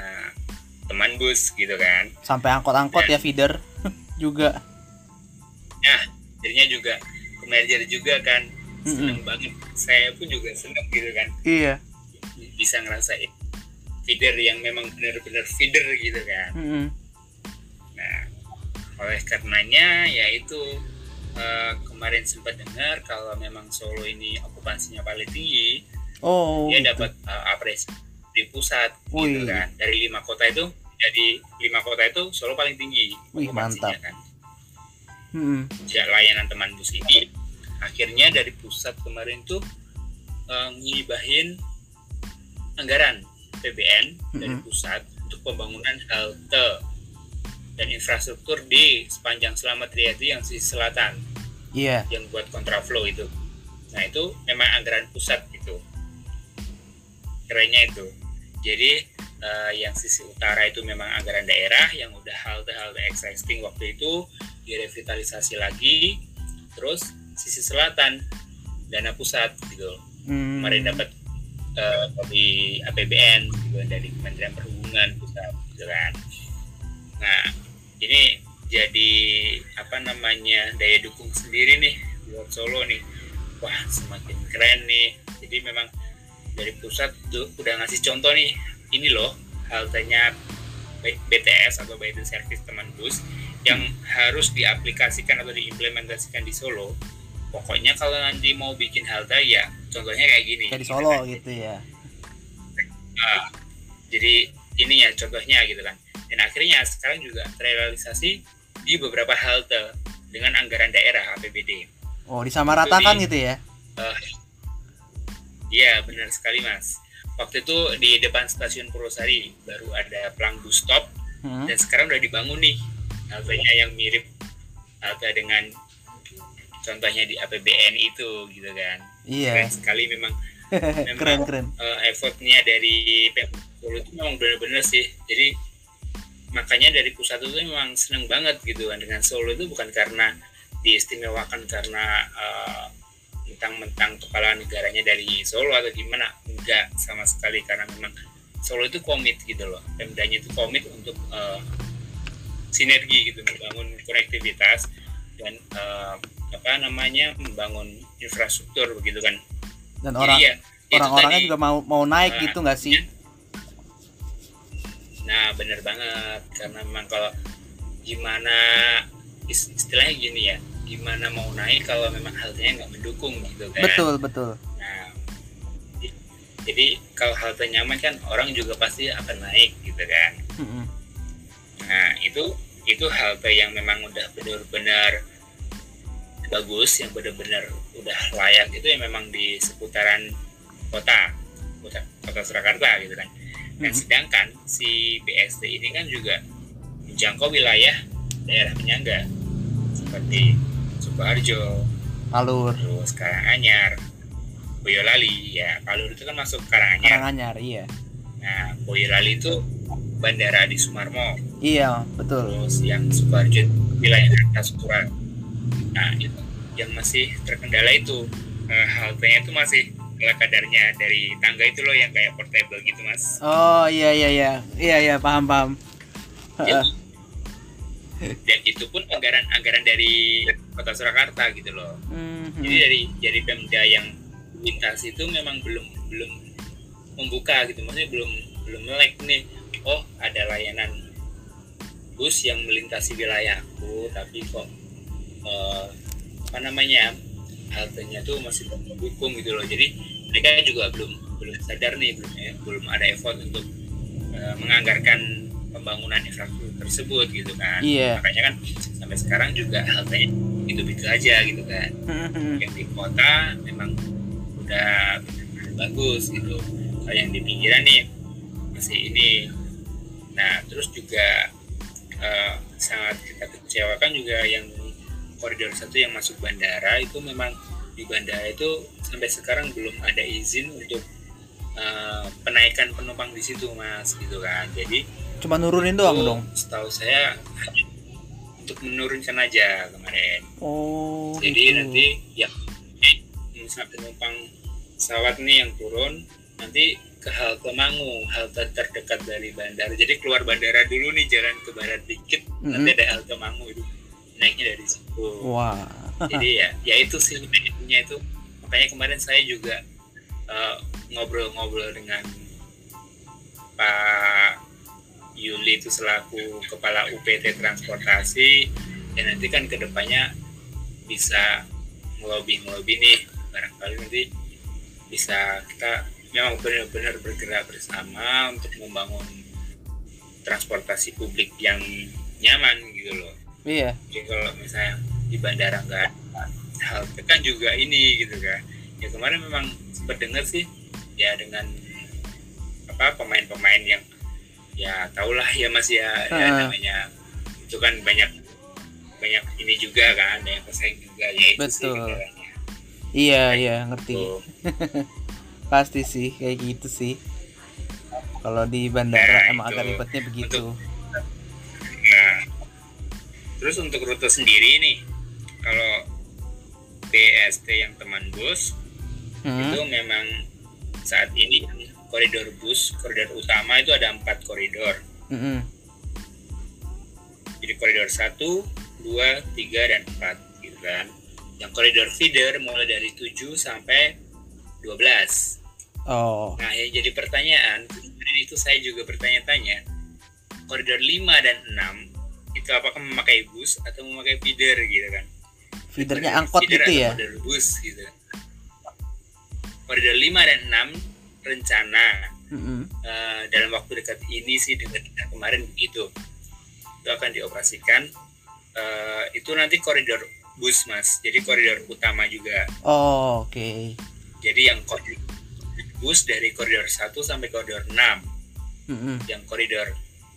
teman bus gitu kan.
sampai angkot-angkot ya feeder <laughs> juga
Nah, jadinya juga merger juga kan,
Mm-mm.
seneng banget. Saya pun juga seneng gitu kan,
iya
bisa ngerasain feeder yang memang benar-benar feeder gitu kan.
Mm-mm.
Nah, oleh karenanya yaitu eh, kemarin sempat dengar kalau memang Solo ini okupansinya paling tinggi,
oh
dia
gitu.
dapat eh, apresiasi di pusat
Wih.
gitu kan. Dari lima kota itu, jadi lima kota itu Solo paling tinggi
Wih, mantap.
kan.
Mm-mm.
Sejak layanan teman bus ini, akhirnya dari pusat kemarin tuh eh, ngibahin anggaran PBN dari
Mm-mm.
pusat untuk pembangunan halte dan infrastruktur di sepanjang Selamat Riyadi yang sisi selatan
iya
yang buat kontraflow itu. Nah itu memang anggaran pusat gitu. Kerennya itu. Jadi eh, yang sisi utara itu memang anggaran daerah yang udah halte-halte existing waktu itu direvitalisasi lagi. Terus sisi selatan dana pusat gitu.
Mm.
Kemarin dapat eh, dari APBN gitu dari Kementerian Perhubungan pusat gitu kan. Nah ini jadi apa namanya daya dukung sendiri nih buat Solo nih wah semakin keren nih jadi memang dari pusat tuh udah ngasih contoh nih ini loh haltenya BTS atau by the service teman bus yang harus diaplikasikan atau diimplementasikan di Solo. Pokoknya kalau nanti mau bikin halte ya contohnya kayak gini.
Kayak di
gitu
Solo
kan.
gitu ya.
Nah, jadi ini ya contohnya gitu kan. Dan akhirnya sekarang juga terrealisasi di beberapa halte dengan anggaran daerah APBD
oh disamaratakan
Itu di-
gitu ya?
Eh, Iya benar sekali mas. Waktu itu di depan stasiun Purwosari baru ada pelang bus stop.
Mm.
dan sekarang udah dibangun nih haltenya yang mirip halte dengan contohnya di APBN itu gitu kan.
Iya.
Keren sekali memang. <laughs>
Keren keren.
eh, effortnya dari Pemkot Solo itu memang benar-benar sih. Jadi makanya dari pusat itu memang seneng banget gitu kan. Dengan Solo itu bukan karena diistimewakan karena eh, mentang-mentang kepala negaranya dari Solo atau gimana? Enggak sama sekali karena memang Solo itu komit gitu loh. Pemdanya itu komit untuk eh, sinergi gitu membangun konektivitas dan eh, apa namanya membangun infrastruktur begitu kan.
Dan
Jadi
orang
ya,
orang-orangnya juga mau mau naik
Nah,
gitu nggak sih?
Nah, bener banget karena memang kalau gimana istilahnya gini ya gimana mau naik kalau memang haltenya nggak mendukung gitu kan.
Betul betul.
Nah jadi kalau halte nyaman kan orang juga pasti akan naik gitu kan.
Mm-hmm.
nah itu itu halte yang memang udah benar-benar bagus yang benar-benar udah layak itu yang memang di seputaran kota kota kota Surakarta gitu kan. Nah sedangkan si BSD ini kan juga menjangkau wilayah daerah penyangga seperti Sukoharjo,
Alur,
terus Karanganyar, Boyolali ya Kalur itu kan masuk Karanganyar.
Karanganyar iya.
Nah Boyolali itu bandara di Sumarmo.
Iya betul.
Terus yang Sukoharjo wilayah Kasura. Nah itu yang masih terkendala itu uh, haltenya itu masih ala kadarnya dari tangga itu loh yang kayak portable gitu mas.
Oh iya iya iya iya iya paham paham.
Ya, dan itu pun anggaran anggaran dari kota Surakarta gitu loh. Mm-hmm. jadi dari dari Pemda yang lintas itu memang belum belum membuka gitu. Maksudnya belum belum melek nih. Oh ada layanan bus yang melintasi wilayahku tapi kok uh, apa namanya haltenya tuh masih belum mendukung gitu loh. Jadi mereka juga belum belum sadar nih belum ya, belum ada effort untuk uh, menganggarkan pembangunan infrastruktur tersebut gitu kan.
Iya.
makanya kan sampai sekarang juga haltenya itu itu aja gitu kan. Yang di kota memang udah bagus gitu. Kalau yang di pinggiran nih masih ini. Nah terus juga uh, sangat kita kecewakan juga yang koridor satu yang masuk bandara itu memang di bandara itu sampai sekarang belum ada izin untuk uh, penaikan penumpang di situ mas gitu kan. Jadi
cuma nurunin doang dong?
setahu saya untuk menurunkan aja kemarin.
Oh
jadi gitu. nanti ya misalnya penumpang pesawat nih yang turun nanti ke halte Mangu halte terdekat dari bandara. Jadi keluar bandara dulu nih jalan ke barat dikit mm -hmm. nanti ada halte Mangu itu naiknya dari situ.
Wah.
Jadi ya ya itu sih benefitnya itu. Makanya kemarin saya juga eh, ngobrol-ngobrol uh, dengan Pak Yuli itu selaku kepala UPT transportasi dan nanti kan ke depannya bisa ngelobi ngelobi nih barangkali nanti bisa kita memang benar-benar bergerak bersama untuk membangun transportasi publik yang nyaman gitu loh.
Iya.
Jadi kalau misalnya di bandara nggak hal kan juga ini gitu kan. Ya kemarin memang sempat dengar sih ya dengan apa pemain-pemain yang ya tahulah ya mas ya, uh. ya namanya itu kan banyak banyak ini juga kan yang pesaing juga ya itu
betul. sih, iya nah, iya ngerti. <laughs> Pasti sih kayak gitu sih. Kalau di bandara nah, emang agak ribetnya begitu. Untuk,
nah terus untuk rute sendiri nih kalau BST yang teman bus hmm. itu memang saat ini koridor bus koridor utama itu ada empat koridor. Mm -hmm. jadi koridor satu dua tiga dan empat gitu kan. Yang koridor feeder mulai dari 7 sampai 12
oh.
Nah yang jadi pertanyaan itu saya juga bertanya-tanya koridor 5 dan 6 itu apakah memakai bus atau memakai feeder gitu kan?
Feedernya angkot feeder gitu ya?
koridor bus gitu. Koridor 5 dan 6 rencana mm-hmm. uh, dalam waktu dekat ini sih dengan kemarin begitu itu akan dioperasikan uh, itu nanti koridor bus mas jadi koridor utama juga
oh oke okay.
jadi yang koridor bus dari koridor 1 sampai koridor 6 mm-hmm. yang koridor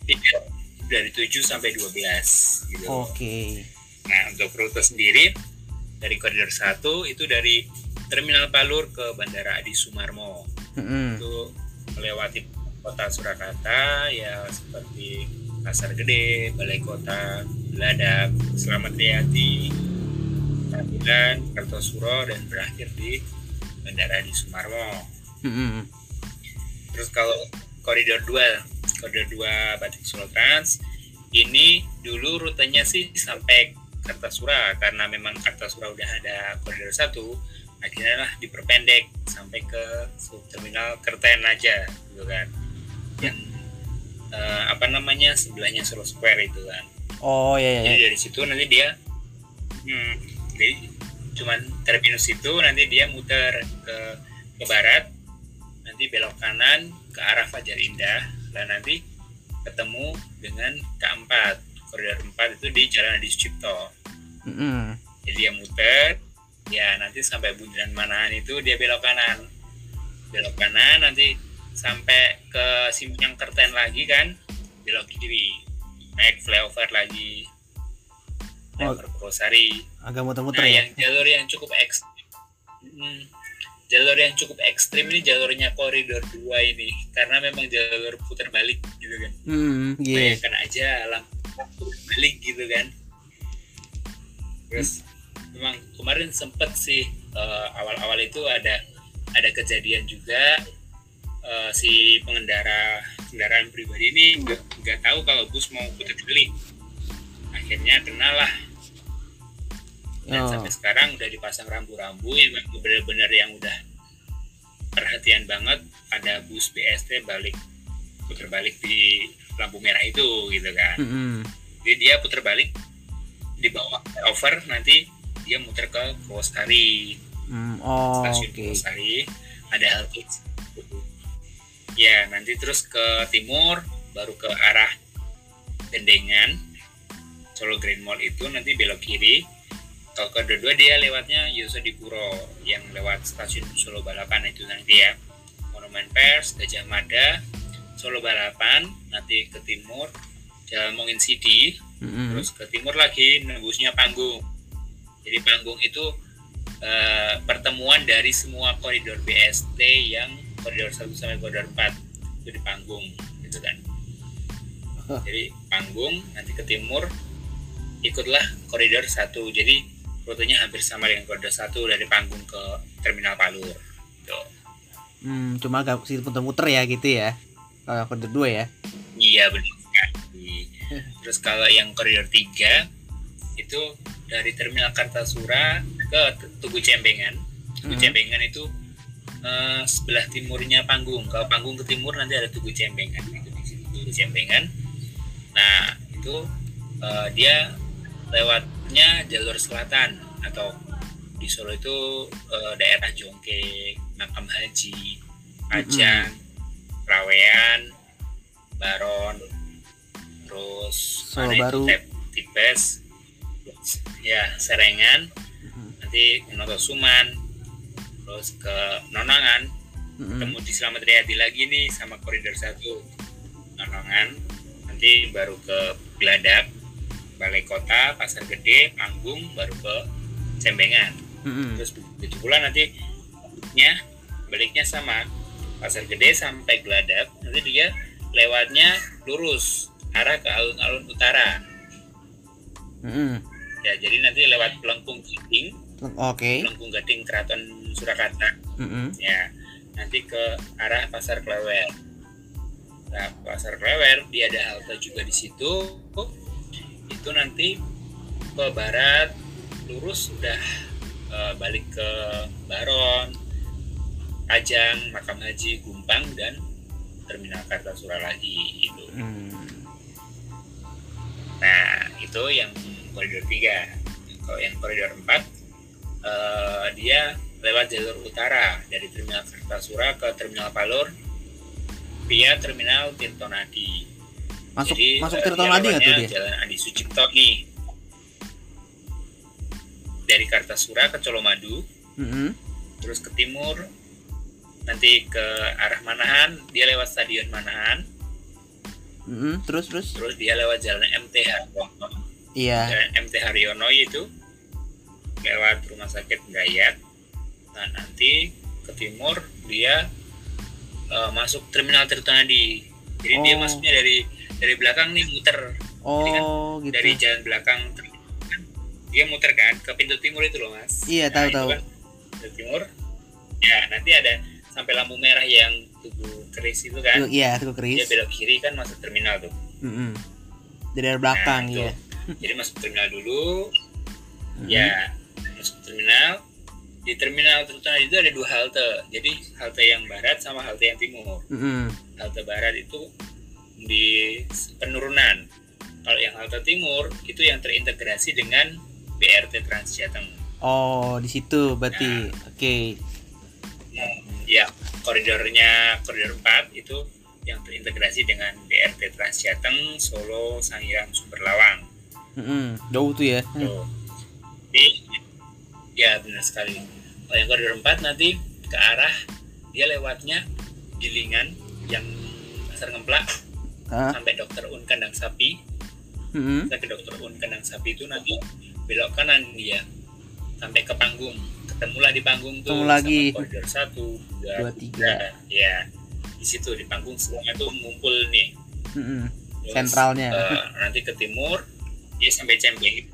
3 dari 7 sampai 12 gitu.
Oke. Okay.
Nah, untuk rute sendiri dari koridor 1 itu dari Terminal Palur ke Bandara Adi Sumarmo mm-hmm. itu melewati kota Surakarta ya seperti Pasar Gede, Balai Kota, Beladak, Selamat Riyadi, Tampilan, Kartosuro dan berakhir di Bandara di Sumarmo. Mm-hmm. Terus kalau koridor 2, koridor 2 Batik Solo Trans ini dulu rutenya sih sampai Kartasura karena memang Kartasura udah ada koridor 1 akhirnya lah diperpendek sampai ke terminal Kerten aja gitu kan. Yang uh, apa namanya sebelahnya Solo Square itu kan.
Oh iya, iya.
jadi dari situ nanti dia hmm, jadi cuman terminus itu nanti dia muter ke ke barat nanti belok kanan ke arah Fajar Indah dan nanti ketemu dengan K4 koridor 4 itu di Jalan Adi Sucipto.
Mm-mm.
jadi dia muter ya nanti sampai Bundaran Manahan itu dia belok kanan. Belok kanan nanti sampai ke Simpang Kerten lagi kan? Belok kiri. Naik flyover lagi.
Oh.
flyover Purwosari
agak muter-muter
nah
ya?
yang jalur yang cukup ekstrim. Hmm, jalur yang cukup ekstrim ini jalurnya koridor 2 ini. Karena memang jalur putar balik gitu kan.
Hmm iya
bayangkan aja lampu putar balik gitu kan. Terus memang kemarin sempet sih eh, awal-awal itu ada ada kejadian juga eh, si pengendara kendaraan pribadi ini nggak nggak tahu kalau bus mau putar balik akhirnya kenalah dan
Oh.
sampai sekarang udah dipasang rambu-rambu yang benar-benar yang udah perhatian banget ada bus BST balik putar balik di lampu merah itu gitu kan
Mm-mm.
jadi dia putar balik di bawah over nanti dia muter ke Purwosari
Hmm, oh
stasiun
oke.
Purwosari ada halte ya nanti terus ke timur baru ke arah Dendengan. Solo Grand Mall itu nanti belok kiri. Kalau kedua dia lewatnya Yosodipuro yang lewat stasiun Solo Balapan itu nanti ya. Monumen Pers Gajah Mada Solo Balapan nanti ke timur Jalan Mongin Sidi.
Mm-mm.
terus ke timur lagi nembusnya panggung jadi panggung itu eh, pertemuan dari semua koridor BST yang koridor 1 sampai koridor 4 itu di panggung gitu kan. Jadi panggung nanti ke timur ikutlah koridor 1 jadi rutenya hampir sama dengan koridor 1 dari panggung ke terminal Palur gitu.
Hmm, cuma agak sih muter-muter ya gitu ya. Kalau koridor dua ya.
Iya benar sekali. <laughs> Terus kalau yang koridor 3 itu dari terminal Kartasura ke Tugu Cembengan. Tugu
Mhm.
Cembengan itu eh, sebelah timurnya panggung. Kalau panggung ke timur nanti ada Tugu Cembengan. Itu di situ Tugu Cembengan. Nah itu eh, dia lewatnya jalur selatan atau di Solo itu eh, daerah Jongke, Makam Haji, Pajang, Rawean, Baron, terus
Solo Baru.
Tipes, ya Serengan,
Mhm.
nanti Notosuman, terus ke Nonangan,
Mm-mm.
ketemu di Slamet Riyadi lagi nih sama koridor satu Nonangan, nanti baru ke Geladak, Balai Kota, Pasar Gede, Panggung, baru ke Cembengan
Mm-mm.
terus begitu pula nanti baliknya baliknya sama pasar gede sampai geladak nanti dia lewatnya lurus arah ke alun-alun utara
Mm-mm.
Ya jadi nanti lewat Pelengkung Gading
Oke.
Pelengkung Gading Keraton Surakarta
Mm-mm.
ya nanti ke arah pasar Klewer nah pasar Klewer dia ada halte juga di situ itu nanti ke barat lurus udah eh, balik ke Baron Kajang Makam Haji Gumpang dan Terminal Kartasura lagi itu
Hmm.
Nah, itu yang koridor 3. Kalau yang koridor 4 eh, dia lewat jalur utara dari Terminal Kartasura ke Terminal Palur via Terminal Tirtonadi.
Masuk
Jadi,
masuk
eh,
Tirton
dia
Nadi nggak tuh dia?
Jalan Adi Sucipto nih. Dari Kartasura ke Colomadu,
Mm-mm.
terus ke timur, nanti ke arah Manahan, dia lewat Stadion Manahan,
Mm-mm. Terus terus.
terus dia lewat jalan MT Haryono,
Iya.
jalan MT Haryono itu lewat rumah sakit Gayat. Nah nanti ke timur dia eh, masuk terminal Tirtonadi. Jadi dia
Oh.
masuknya dari dari belakang nih muter
Oh gitu.
dari jalan belakang dia muter kan ke pintu timur itu loh mas.
Iya,
Nah,
tahu, tahu.
kan pintu timur. Ya nanti ada sampai lampu merah yang tugu keris itu kan.
Iya,
Dia
keris.
belok kiri kan masuk terminal tuh.
Mm-mm. Dari arah belakang
Nah, itu. Jadi masuk terminal dulu,
Mm-mm.
ya masuk terminal di terminal terutama itu ada dua halte jadi halte yang barat sama halte yang timur
Mm-mm.
halte barat itu di penurunan kalau yang halte timur itu yang terintegrasi dengan BRT Trans Jateng.
Oh, di situ berarti. Oke.
Ya, koridornya koridor 4 itu yang terintegrasi dengan BRT Trans Jateng, Solo, Sangiran, Sumberlawang.
Mm-mm. Jauh tuh ya.
Jadi, ya benar sekali. Kalau yang koridor 4 nanti ke arah dia lewatnya Gilingan yang Pasar Ngemplak sampai Dokter Un Kandang Sapi.
Mm-mm.
Sampai Dokter Un Kandang Sapi itu nanti belok kanan dia sampai ke panggung. Ketemulah di panggung tuh
Ketemu lagi.
sama koridor 1, 2,
Dua, tiga.
Ya. Di situ di panggung semuanya tuh ngumpul nih.
Mm-mm.
Terus,
Sentralnya.
eh, nanti ke timur dia sampai Cembeng.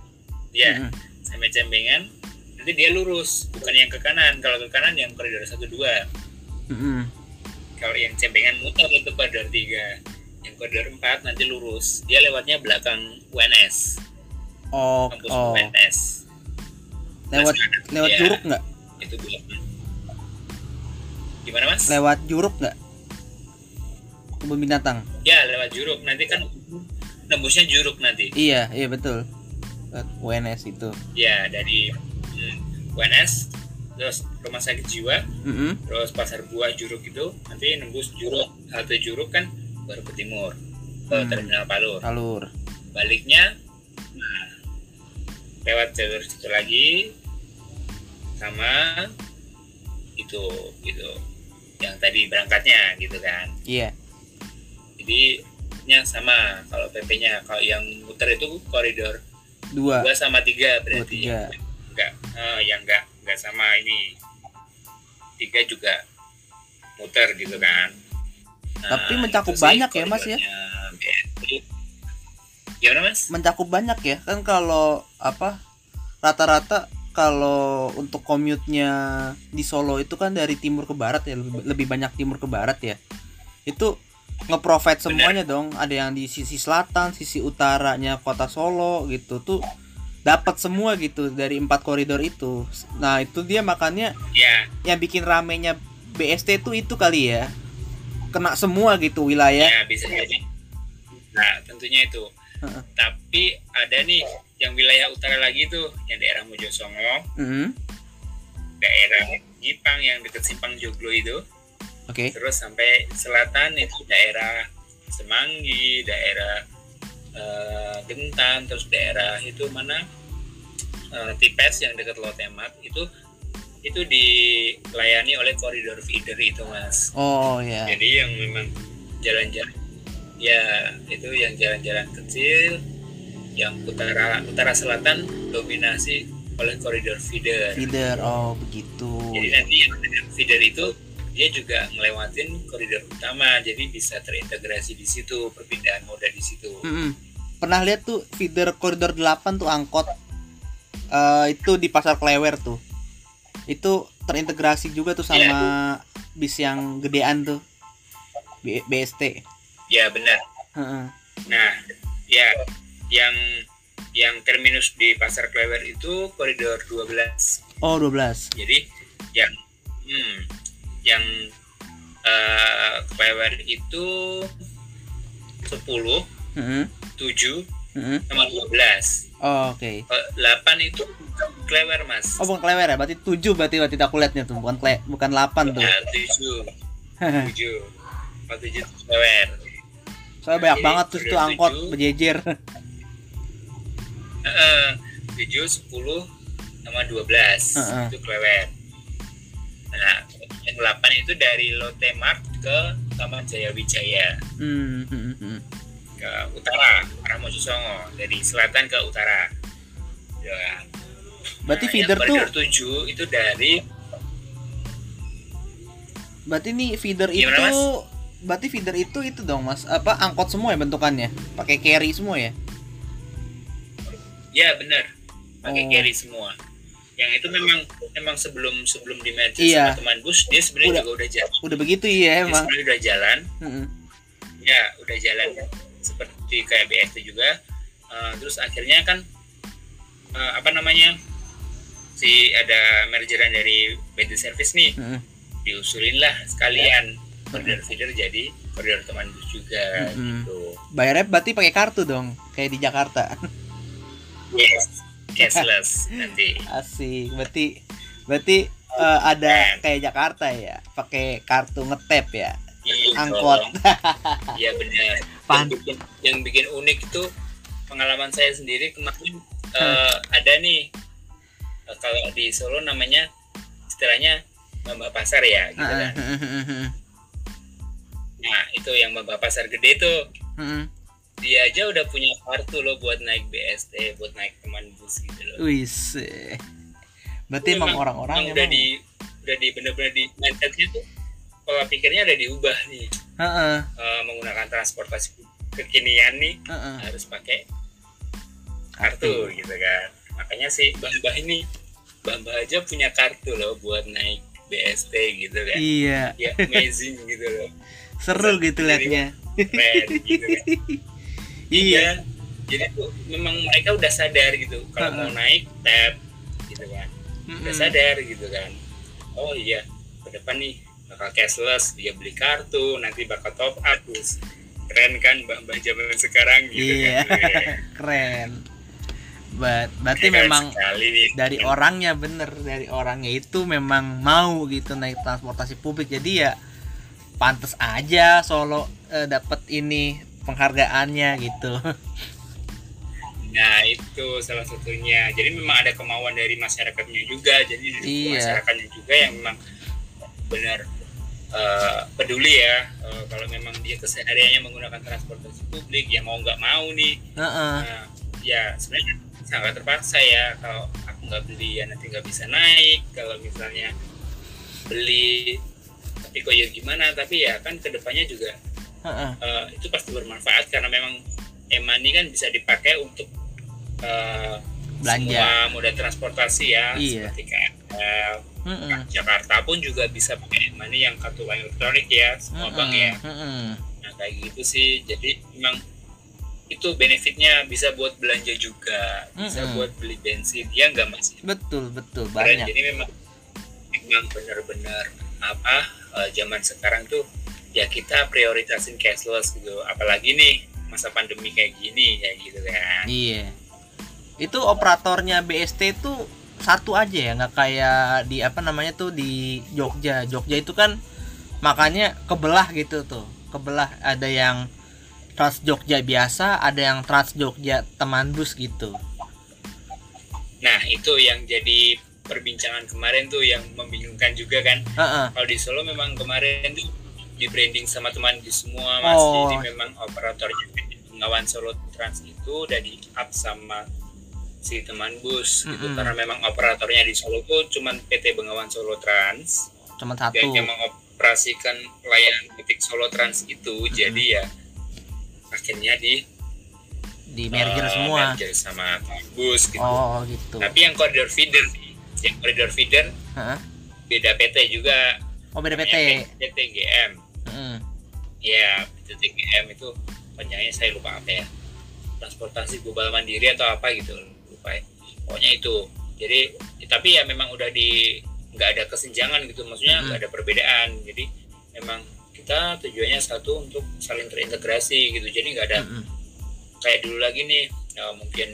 Ya,
Mm-mm.
sampai Cembengan. Nanti dia lurus, bukan yang ke kanan. Kalau ke kanan yang koridor 1 2.
Mm-mm.
Kalau yang Cembengan muter itu koridor 3. Yang koridor 4 nanti lurus. Dia lewatnya belakang UNS,
Oh,
kampus
oh.
UNS.
Lewat lewat
ya.
Juruk nggak?
Itu belakang. Gimana, Mas?
Lewat Juruk nggak? Kebun binatang.
Ya, lewat Juruk. Nanti kan nembusnya Juruk nanti.
Iya, iya betul. UNS itu.
Ya, dari hmm, UNS terus rumah sakit jiwa
Mm-mm.
terus pasar buah Juruk itu nanti nembus Juruk halte Juruk kan baru ke timur ke
Hmm.
terminal Palur
Alur.
baliknya nah, lewat jalur situ lagi sama itu gitu yang tadi berangkatnya gitu kan
Iya.
jadi nya sama kalau PP-nya kalau yang muter itu koridor
Dua.
dua sama tiga
Dua
berarti
tiga.
enggak eh, yang enggak enggak sama ini tiga juga muter gitu kan Nah,
Tapi mencakup banyak ya, Mas, ya?
gimana mas
Mencakup banyak ya. Kan kalau apa rata-rata kalau untuk commute-nya di Solo itu kan dari timur ke barat ya, lebih, lebih banyak timur ke barat ya. Itu nge-provide semuanya dong. Ada yang di sisi selatan, sisi utaranya kota Solo gitu tuh dapat semua gitu dari empat koridor itu. Nah, itu dia makanya
ya
yang bikin ramenya BST tuh itu kali ya. Kena semua gitu wilayah.
ya bisa jadi nah tentunya itu tapi ada nih yang wilayah utara lagi tuh yang daerah Mojosongo
Mm-mm.
daerah Jipang yang deket Simpang Joglo itu
Oke.
terus sampai selatan itu daerah Semanggi, daerah eh, Gentan, terus daerah itu mana eh, Tipes yang dekat Lotemat itu itu dilayani oleh koridor feeder itu mas.
Oh ya.
Jadi yang memang jalan-jalan ya itu yang jalan-jalan kecil yang utara utara selatan dominasi oleh koridor feeder.
Feeder. Oh, begitu.
Jadi nanti yang feeder itu dia juga ngelewatin koridor utama, jadi bisa terintegrasi di situ perpindahan moda di situ.
Mm-mm. Pernah lihat tuh feeder koridor 8 tuh angkot eh itu di Pasar Klewer tuh. Itu terintegrasi juga tuh sama bis yang gedean tuh. B- BST.
Ya benar.
Heeh.
Nah, ya yang yang terminus di Pasar Klewer itu koridor 12.
Oh, 12.
Jadi yang hmm, yang eh, Klewer itu 10, 7,
Heeh. Heeh.
sama 12.
Oh, oke.
Eh, 8 itu Klewer, Mas.
Oh, bukan Klewer ya? Berarti 7 berarti berarti aku lihatnya tuh, bukan kle bukan 8 tuh.
Ya, 7. 7. Oh, 7 Klewer.
Soalnya banyak
Jadi,
banget tuh itu angkot
tujuh.
berjejer.
Heeh, 7, 10, sama 12
Heeh.
itu Klewer. Nah, yang 8 itu dari Lotte Mart ke Taman Jaya Wijaya
Hmm, hmm, hmm.
ke utara, arah Mojosongo dari selatan ke utara. Ya.
Berarti
Nah,
feeder tuh
koridor 7 itu dari
berarti nih feeder
Gimana,
itu
Mas?
berarti feeder itu itu dong Mas. Apa angkot semua ya bentukannya? Pakai carry semua ya?
ya benar pakai
Oh.
carry semua. Yang itu memang memang sebelum sebelum di match
Iya.
sama teman bus dia sebenarnya
Udah.
juga udah jalan.
Udah begitu iya
Dia
emang.
sebenarnya udah jalan
Heeh.
ya udah jalan seperti kayak BST juga Eh, terus akhirnya kan eh, apa namanya si ada mergeran dari BT Service nih
Heeh.
diusulin lah sekalian koridor feeder jadi koridor teman bus juga
Mm-mm.
gitu
Bayarnya berarti pakai kartu dong, kayak di Jakarta.
yes cashless nanti.
Asik. Berarti berarti eh, ada kayak Jakarta ya? Pakai kartu ngetep ya?
Iya,
angkot. <laughs>
Iya benar. Yang bikin, yang bikin unik itu pengalaman saya sendiri kemarin eh, ada nih. Eh, kalau di Solo namanya istilahnya Mbak Pasar ya gitu kan. Nah itu yang Mbak Pasar gede tuh.
Mm-mm.
Dia aja udah punya kartu loh buat naik BST, buat naik teman bus gitu loh.
Wis. Berarti emang orang-orang
memang udah
emang-
di udah di bener-bener di mindsetnya tuh pola pikirnya udah diubah nih.
Heeh,
Eh, menggunakan transportasi kekinian nih
heeh.
harus pakai kartu gitu kan. Makanya sih mbah-mbah ini mbah-mbah aja punya kartu loh buat naik BST gitu kan.
Iya,
ya amazing gitu loh. <laughs>
Seru gitu liatnya.
keren gitu kan <laughs>
Iya.
jadi tuh memang mereka udah sadar gitu kalau mau naik tap gitu kan. Udah sadar gitu kan. Oh iya ke depan nih bakal cashless dia beli kartu nanti bakal top up. Terus keren kan mbak-mbak zaman sekarang gitu
Iya,
kan <laughs>
keren. Ba- berarti
Keren
memang
sekali
dari orangnya bener. Dari orangnya itu memang mau gitu naik transportasi publik. Jadi ya pantas aja Solo eh, dapat ini penghargaannya gitu
Nah itu salah satunya. Jadi memang ada kemauan dari masyarakatnya juga. Jadi dari
Iya.
masyarakatnya juga yang memang benar eh, peduli ya. Eh, kalau memang dia kesehariannya menggunakan transportasi publik, ya mau nggak mau nih.
Heeh.
Nah, ya sebenarnya sangat terpaksa ya. Kalau aku nggak beli ya nanti nggak bisa naik. Kalau misalnya beli tapi kok ya gimana? Tapi ya kan ke depannya juga
heeh.
eh, itu pasti bermanfaat karena memang e-money kan bisa dipakai untuk eh,
Belanja.
semua moda transportasi ya
Iya.
seperti KRL,
Heeh.
Jakarta pun juga bisa pakai e-money yang kartu uang elektronik ya semua bank ya.
Heeh.
Nah kayak gitu sih. Jadi memang itu benefitnya bisa buat belanja juga, bisa
Mm-mm.
buat beli bensin. Ya nggak masih
betul betul banyak
Jadi memang memang benar-benar apa eh, zaman sekarang tuh ya kita prioritasin cashless gitu. Apalagi nih masa pandemi kayak gini ya gitu kan.
iya itu operatornya BST itu satu aja ya nggak kayak di apa namanya tuh di Jogja Jogja itu kan makanya kebelah gitu tuh kebelah ada yang Trans Jogja biasa ada yang Trans Jogja teman bus gitu
Nah itu yang jadi perbincangan kemarin tuh yang membingungkan juga kan.
Heeh.
Kalau di Solo memang kemarin tuh di branding sama teman di semua mas.
Oh.
Jadi memang operatornya Bengawan Solo Trans itu udah di up sama si teman bus gitu.
Mm-mm.
karena memang operatornya di Solo tuh cuman PT Bengawan Solo Trans.
Cuma
dan
satu.
yang mengoperasikan layanan titik Solo Trans itu. Jadi ya akhirnya di
di merger
eh,
semua.
merger sama bus gitu.
Oh gitu.
Tapi yang koridor feeder yang koridor feeder
Heeh.
beda PT juga.
Oh beda PT
PT GM
Heeh.
ya PT GM itu panjangnya saya lupa apa ya. Transportasi global mandiri atau apa gitu lupa ya. Pokoknya itu. Jadi tapi ya memang udah di nggak ada kesenjangan gitu maksudnya
Mm-mm.
nggak ada perbedaan. Jadi memang kita tujuannya satu untuk saling terintegrasi gitu. Jadi nggak ada
Heeh.
kayak dulu lagi nih ya mungkin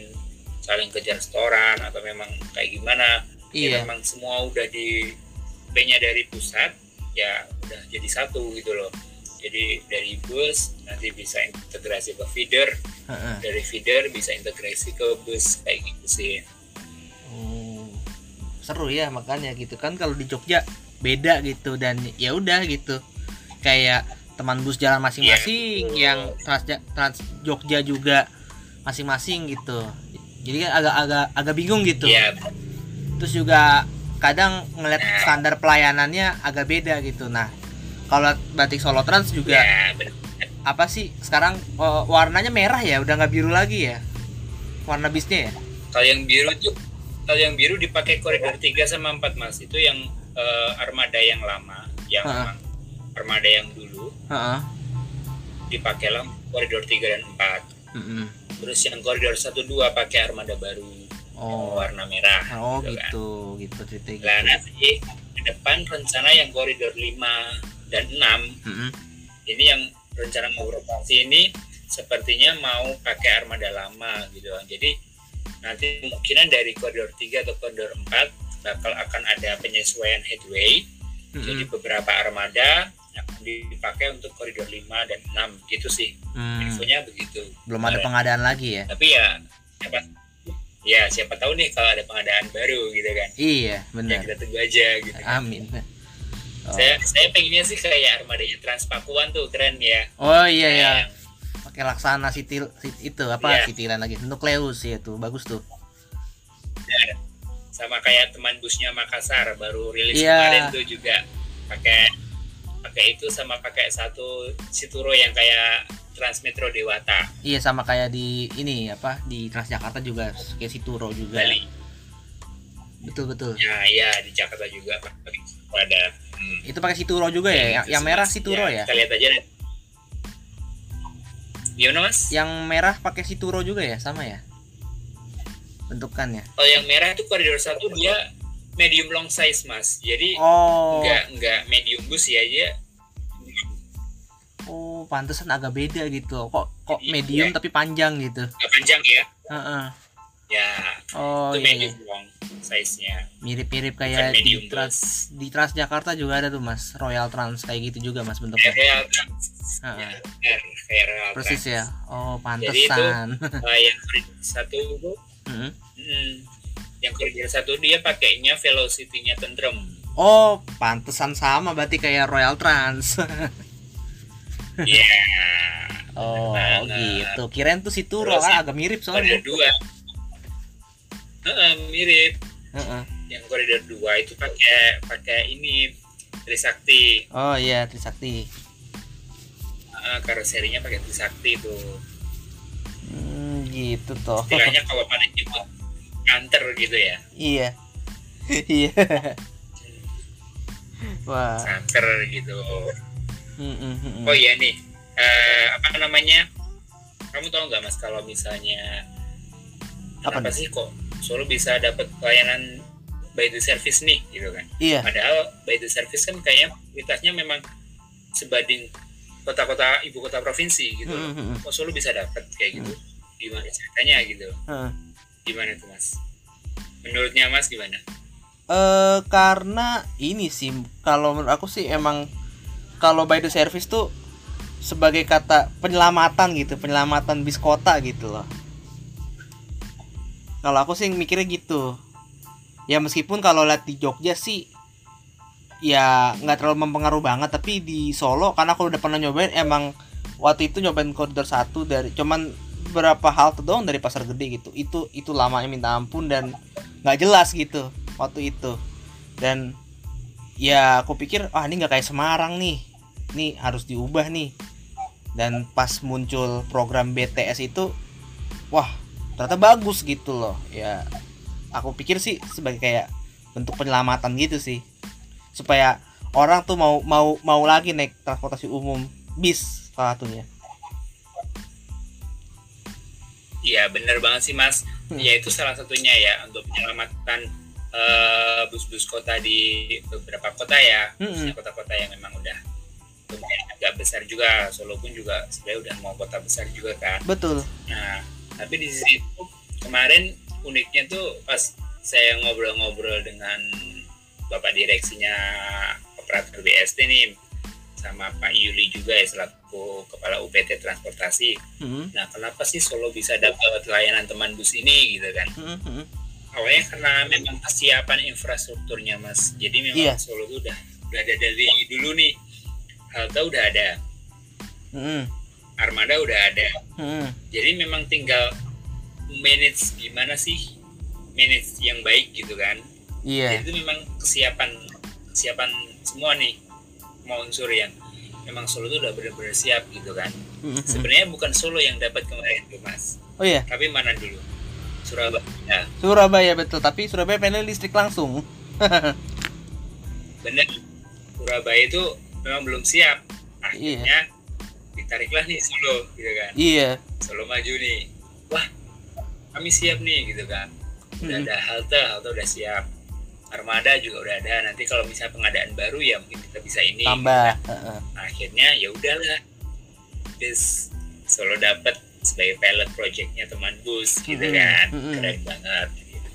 saling kejar setoran atau memang kayak gimana. Ya
iya.
memang semua udah di P-nya dari pusat ya udah jadi satu gitu loh. Jadi dari bus nanti bisa integrasi ke feeder
Heeh.
dari feeder bisa integrasi ke bus kayak gitu sih.
Oh, seru ya makanya gitu. Kan kalau di Jogja beda gitu dan ya udah gitu. Kayak teman bus jalan masing-masing
Iya,
yang trans, trans Jogja juga masing-masing gitu. Jadi kan agak-agak agak bingung gitu.
Ya
terus juga kadang ngeliat
Nah.
standar pelayanannya agak beda gitu nah kalau batik Solo Trans juga
ya bener.
apa sih sekarang oh, warnanya merah ya udah nggak biru lagi ya warna bisnya ya
kalau yang biru tuh kalau yang biru dipakai koridor 3 sama 4 mas itu yang eh, armada yang lama yang
Ha.
memang armada yang dulu
Heeh.
dipakailah koridor 3 dan 4
Mm-mm.
terus yang koridor 1 2 pakai armada baru
oh
warna merah
oh
gitu kan.
gitu gitu gitu.
nanti ke depan rencana yang koridor 5 dan 6
Mm-mm.
ini yang rencana mau beroperasi ini sepertinya mau pakai armada lama gitu kan. Jadi nanti kemungkinan dari koridor 3 atau koridor 4 bakal akan ada penyesuaian headway
Mm-mm.
jadi beberapa armada akan dipakai untuk koridor 5 dan 6 gitu sih
Hmm,
infonya begitu
belum ada pengadaan lagi ya
tapi ya siapa ya siapa tahu nih kalau ada pengadaan baru gitu kan.
Iya
ya
benar.
kita tunggu aja gitu
amin. Oh,
saya saya pengennya sih kayak armadanya Transpakuan tuh keren ya.
Oh iya ya
Yang
pakai laksana sitil sit- itu apa
Iya.
sitilan lagi. Nukleus ya tuh. Bagus tuh.
Sama kayak teman busnya Makassar baru rilis
Iya.
kemarin tuh juga. Pakai pakai itu sama pakai satu Situro yang kayak Transmetro Dewata.
Iya sama kayak di ini apa di Transjakarta juga kayak Situro juga.
Bali.
Betul betul.
Ya ya di Jakarta juga pakai pada hmm.
itu pakai Situro juga ya? Yang,
Gitu
yang
sih,
merah. Situro ya
kita lihat aja deh. gimana mas?
Yang merah pakai Situro juga ya? Sama ya? Bentukannya.
Kalau yang merah itu koridor satu dia medium long size mas jadi
oh
nggak nggak medium bus ya dia
oh pantesan agak beda gitu kok kok
Iya.
medium tapi panjang gitu
nggak panjang ya
Heeh.
ya
oh
itu
iya, iya.
medium long size nya
mirip-mirip
Bukan
kayak di Trans di Transjakarta juga ada tuh mas Royal Trans kayak gitu juga mas bentuknya
real Trans.
Heeh.
Ya, benar, kayak real
persis
Trans.
ya oh
Jadi itu-
pantesan
Nah, yang satu itu <laughs>
Mm-mm.
hmm, yang koridor satu dia pakainya velocity-nya tentrem.
Oh pantesan sama berarti kayak Royal Trans. <laughs>
Iya,
oh
Banget.
gitu. Kirain tuh si Turo
Terus
kan
yang
agak mirip
koridor
soalnya
dua. Heeh, mirip.
Heeh.
yang koridor dua itu pakai pakai ini Trisakti.
Oh iya Trisakti.
Uh, karoserinya pakai Trisakti tuh.
Hmm, gitu toh.
Istilahnya kalau pada nyebut kanter gitu ya.
Iya. <laughs> Iya. Wah.
Kanter gitu.
Mm, mm, mm, mm.
oh iya nih eh, apa namanya? Kamu tahu nggak mas kalau misalnya
Apa
kenapa
nih?
sih kok Solo bisa dapat pelayanan by the service nih gitu kan?
Iya.
Padahal by the service kan kayaknya kualitasnya memang sebanding kota-kota ibu kota provinsi gitu.
Mm, mm, mm.
kok Solo bisa dapat kayak gitu? Gimana ceritanya gitu?
Heeh.
Gimana tuh mas menurutnya mas gimana
Eh karena ini sih kalau menurut aku sih emang kalau by the service tuh sebagai kata penyelamatan gitu, penyelamatan bis kota gitu loh. Kalau aku sih mikirnya gitu. Ya meskipun kalau lihat di Jogja sih ya nggak terlalu mempengaruhi banget tapi di Solo karena aku udah pernah nyobain emang waktu itu nyobain koridor satu dari cuman berapa halte doang dari pasar gede gitu. Itu itu lamanya minta ampun dan nggak jelas gitu waktu itu. Dan ya aku pikir ah ini nggak kayak Semarang nih. Ini harus diubah nih. Dan pas muncul program BTS itu wah ternyata bagus gitu loh. Ya aku pikir sih sebagai kayak bentuk penyelamatan gitu sih. Supaya orang tuh mau mau mau lagi naik transportasi umum bis salah satunya
Iya bener banget sih mas.
Hmm.
Ya itu salah satunya ya untuk penyelamatan eh, bus-bus kota di beberapa kota ya, khususnya kota-kota yang memang udah lumayan agak besar juga. Solo pun juga sebenarnya udah mau kota besar juga kan.
betul
Nah tapi di situ kemarin uniknya tuh pas saya ngobrol-ngobrol dengan bapak direksinya operator BST nih sama Pak Yuli juga ya selaku kepala UPT transportasi
Mm-mm.
Nah, kenapa sih Solo bisa dapat layanan teman bus ini gitu kan?
Mm-mm, mm-mm.
Awalnya karena memang kesiapan infrastrukturnya, Mas. Jadi memang
Iya.
Solo tuh udah udah ada dari dulu nih. Halte udah ada,
Mm-mm,
armada udah ada.
mm-mm.
Jadi memang tinggal manage gimana sih manage yang baik gitu kan.
iya
Jadi itu memang kesiapan kesiapan semua nih mau unsur yang memang Solo tuh udah benar-benar siap gitu kan.
Mm-mm.
Sebenarnya bukan Solo yang dapat kemarin tuh, Mas.
oh iya
Tapi mana dulu? Surabaya.
Surabaya betul tapi Surabaya pengen listrik langsung <laughs>
Bener. Surabaya itu memang belum siap. Akhirnya ditariklah nih Solo gitu kan.
iya
Solo maju nih. Wah, kami siap nih gitu kan. Udah
Mm-mm.
ada halte, halte udah siap. Armada juga udah ada. Nanti kalau misalnya pengadaan baru ya mungkin kita bisa ini.
tambah Heeh.
Akhirnya ya udahlah. Bis Solo dapat sebagai pilot projectnya teman bus gitu
Mm-mm,
kan
mm-mm.
keren banget gitu.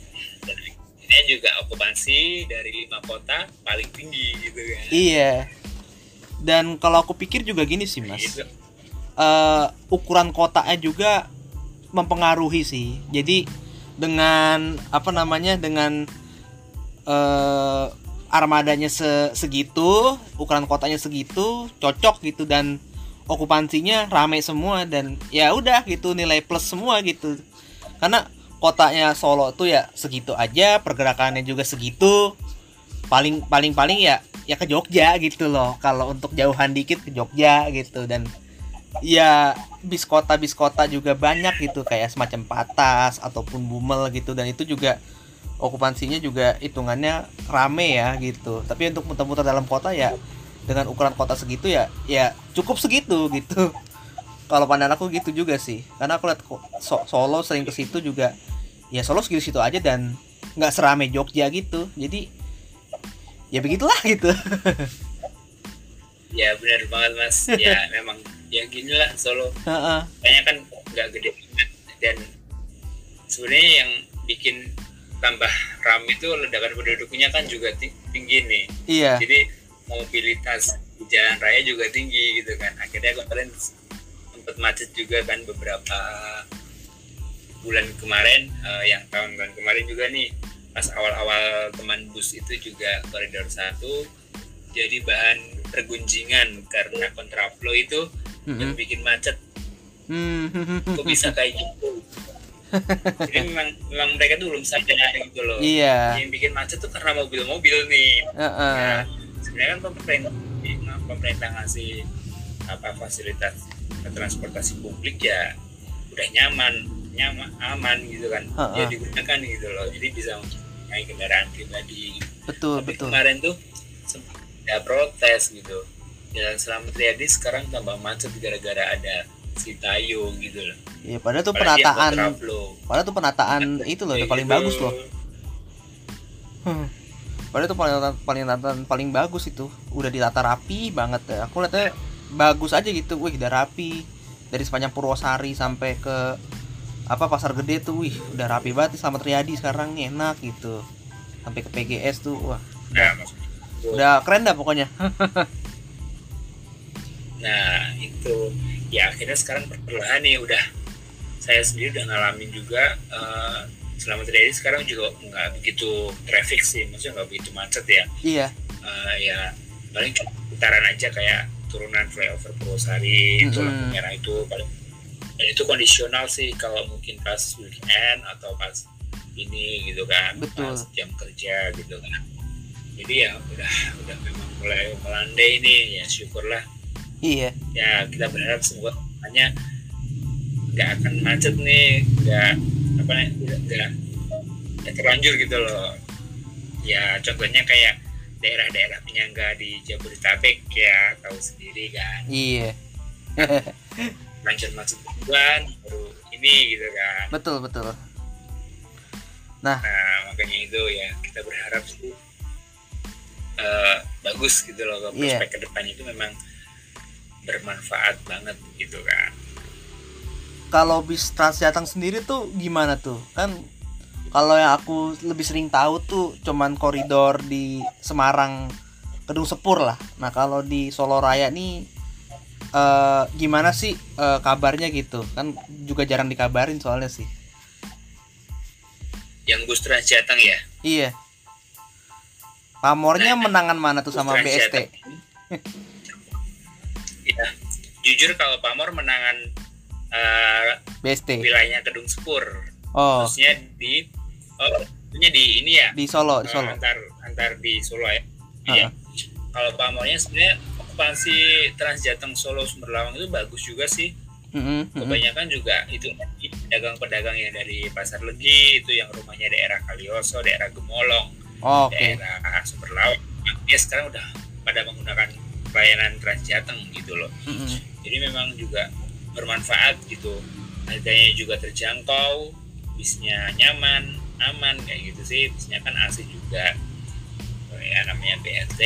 dan ini juga okupansi dari lima kota paling tinggi gitu kan
iya dan kalau aku pikir juga gini sih mas
gitu.
eh, ukuran kotanya juga mempengaruhi sih. Jadi dengan apa namanya dengan eh, armadanya se- segitu, ukuran kotanya segitu, cocok gitu dan okupansinya rame semua dan ya udah gitu nilai plus semua gitu. Karena kotanya Solo tuh ya segitu aja, pergerakannya juga segitu. Paling paling paling ya ya ke Jogja gitu loh. Kalau untuk jauhan dikit ke Jogja gitu dan ya bis kota bis kota juga banyak gitu kayak semacam patas ataupun bumel gitu dan itu juga okupansinya juga hitungannya rame ya gitu. Tapi untuk muter-muter dalam kota ya dengan ukuran kota segitu ya ya cukup segitu gitu. Kalau pandangan aku gitu juga sih. Karena aku lihat So- Solo sering ke situ juga ya Solo segitu situ aja dan nggak serame Jogja gitu. Jadi ya begitulah gitu.
Ya benar banget mas. Ya <laughs> memang. Ya gini lah Solo kayaknya kan nggak gede banget dan sebenarnya yang bikin tambah ramai itu ledakan penduduknya kan juga ti- tinggi nih.
Iya.
Jadi mobilitas di jalan raya juga tinggi gitu kan. Akhirnya kemarin sempat macet juga kan beberapa bulan kemarin eh, yang tahun-tahun kemarin juga nih. Pas awal-awal teman bus itu juga koridor satu jadi bahan pergunjingan karena kontraflow itu yang
Mm-mm.
bikin macet.
Hmm.
kok bisa kayak gitu jadi memang memang mereka tuh belum sadar gitu loh
Iya.
yang bikin macet tuh karena mobil-mobil nih
Heeh.
Ya, sebenarnya kan pemerintah pemerintah ngasih apa fasilitas transportasi publik ya udah nyaman nyaman aman gitu kan
Ha-ha.
ya digunakan gitu loh jadi bisa naik kendaraan pribadi
Betul,
tapi
betul.
kemarin tuh sempat ada protes gitu jalan selamat Riyadi sekarang tambah macet gara-gara ada si Tayo gitu loh
Iya, padahal tuh
yang
penataan, padahal tuh penataan itu loh, udah
Kayak
paling
gitu.
bagus loh. Hmm. Padahal tuh paling paling paling paling bagus itu, udah ditata rapi banget ya. Aku lihatnya bagus aja gitu, wih udah rapi dari sepanjang Purwosari sampai ke apa pasar gede tuh, wih udah rapi banget nih Slamet Riyadi sekarang nih enak gitu. Sampai ke PGS tuh, wah
nah maksudnya
udah keren dah pokoknya. <laughs>
Nah itu. Ya akhirnya sekarang perlahan nih udah. Saya sendiri udah ngalamin juga eh, selama terjadi sekarang juga nggak begitu traffic sih maksudnya nggak begitu macet ya.
Iya,
Eh, ya paling putaran aja kayak turunan flyover Purwosari itu
Mm-mm.
lampu merah itu paling. Dan itu kondisional sih kalau mungkin pas weekend atau pas ini gitu kan
Betul.
pas jam kerja gitu kan. Jadi ya udah udah memang mulai melandai ini ya syukurlah
iya,
ya kita berharap semoga hanya nggak akan macet nih nggak apa nih nggak nggak terlanjur gitu loh ya contohnya kayak daerah-daerah penyangga di Jabodetabek ya tahu sendiri kan
iya.
lanjut macet duluan baru ini gitu kan
betul betul.
nah makanya itu ya kita berharap sih eh, bagus gitu loh
Iya.
prospek ke depan itu memang bermanfaat banget gitu kan.
Kalau bis Transjateng sendiri tuh gimana tuh? Kan kalau yang aku lebih sering tahu tuh cuman koridor di Semarang Kedung Sepur lah. Nah kalau di Solo Raya nih eh, gimana sih eh, kabarnya gitu? Kan juga jarang dikabarin soalnya sih.
Yang bus Transjateng ya?
Iya. Pamornya
Nah,
menangan mana tuh sama BST.
Ya jujur kalau Pamor menangan eh,
BST
wilayahnya Kedung Sepur.
Oh.
Khususnya di oh khususnya di ini ya?
Di Solo di
eh,
Solo.
antar antar di Solo ya. Iya. Kalau Pamornya sebenarnya okupansi Transjateng Solo Sumber Lawang itu bagus juga sih.
Mm-mm, mm-mm.
kebanyakan juga itu pedagang-pedagang yang dari Pasar Legi itu yang rumahnya daerah Kalioso daerah Gemolong
Oh, oke.
daerah Sumber Lawang. Dia sekarang udah pada menggunakan layanan Transjateng gitu loh
Mm-mm.
jadi memang juga bermanfaat gitu harganya juga terjangkau bisnya nyaman aman kayak gitu sih bisnya kan AC juga Oh ya namanya BRT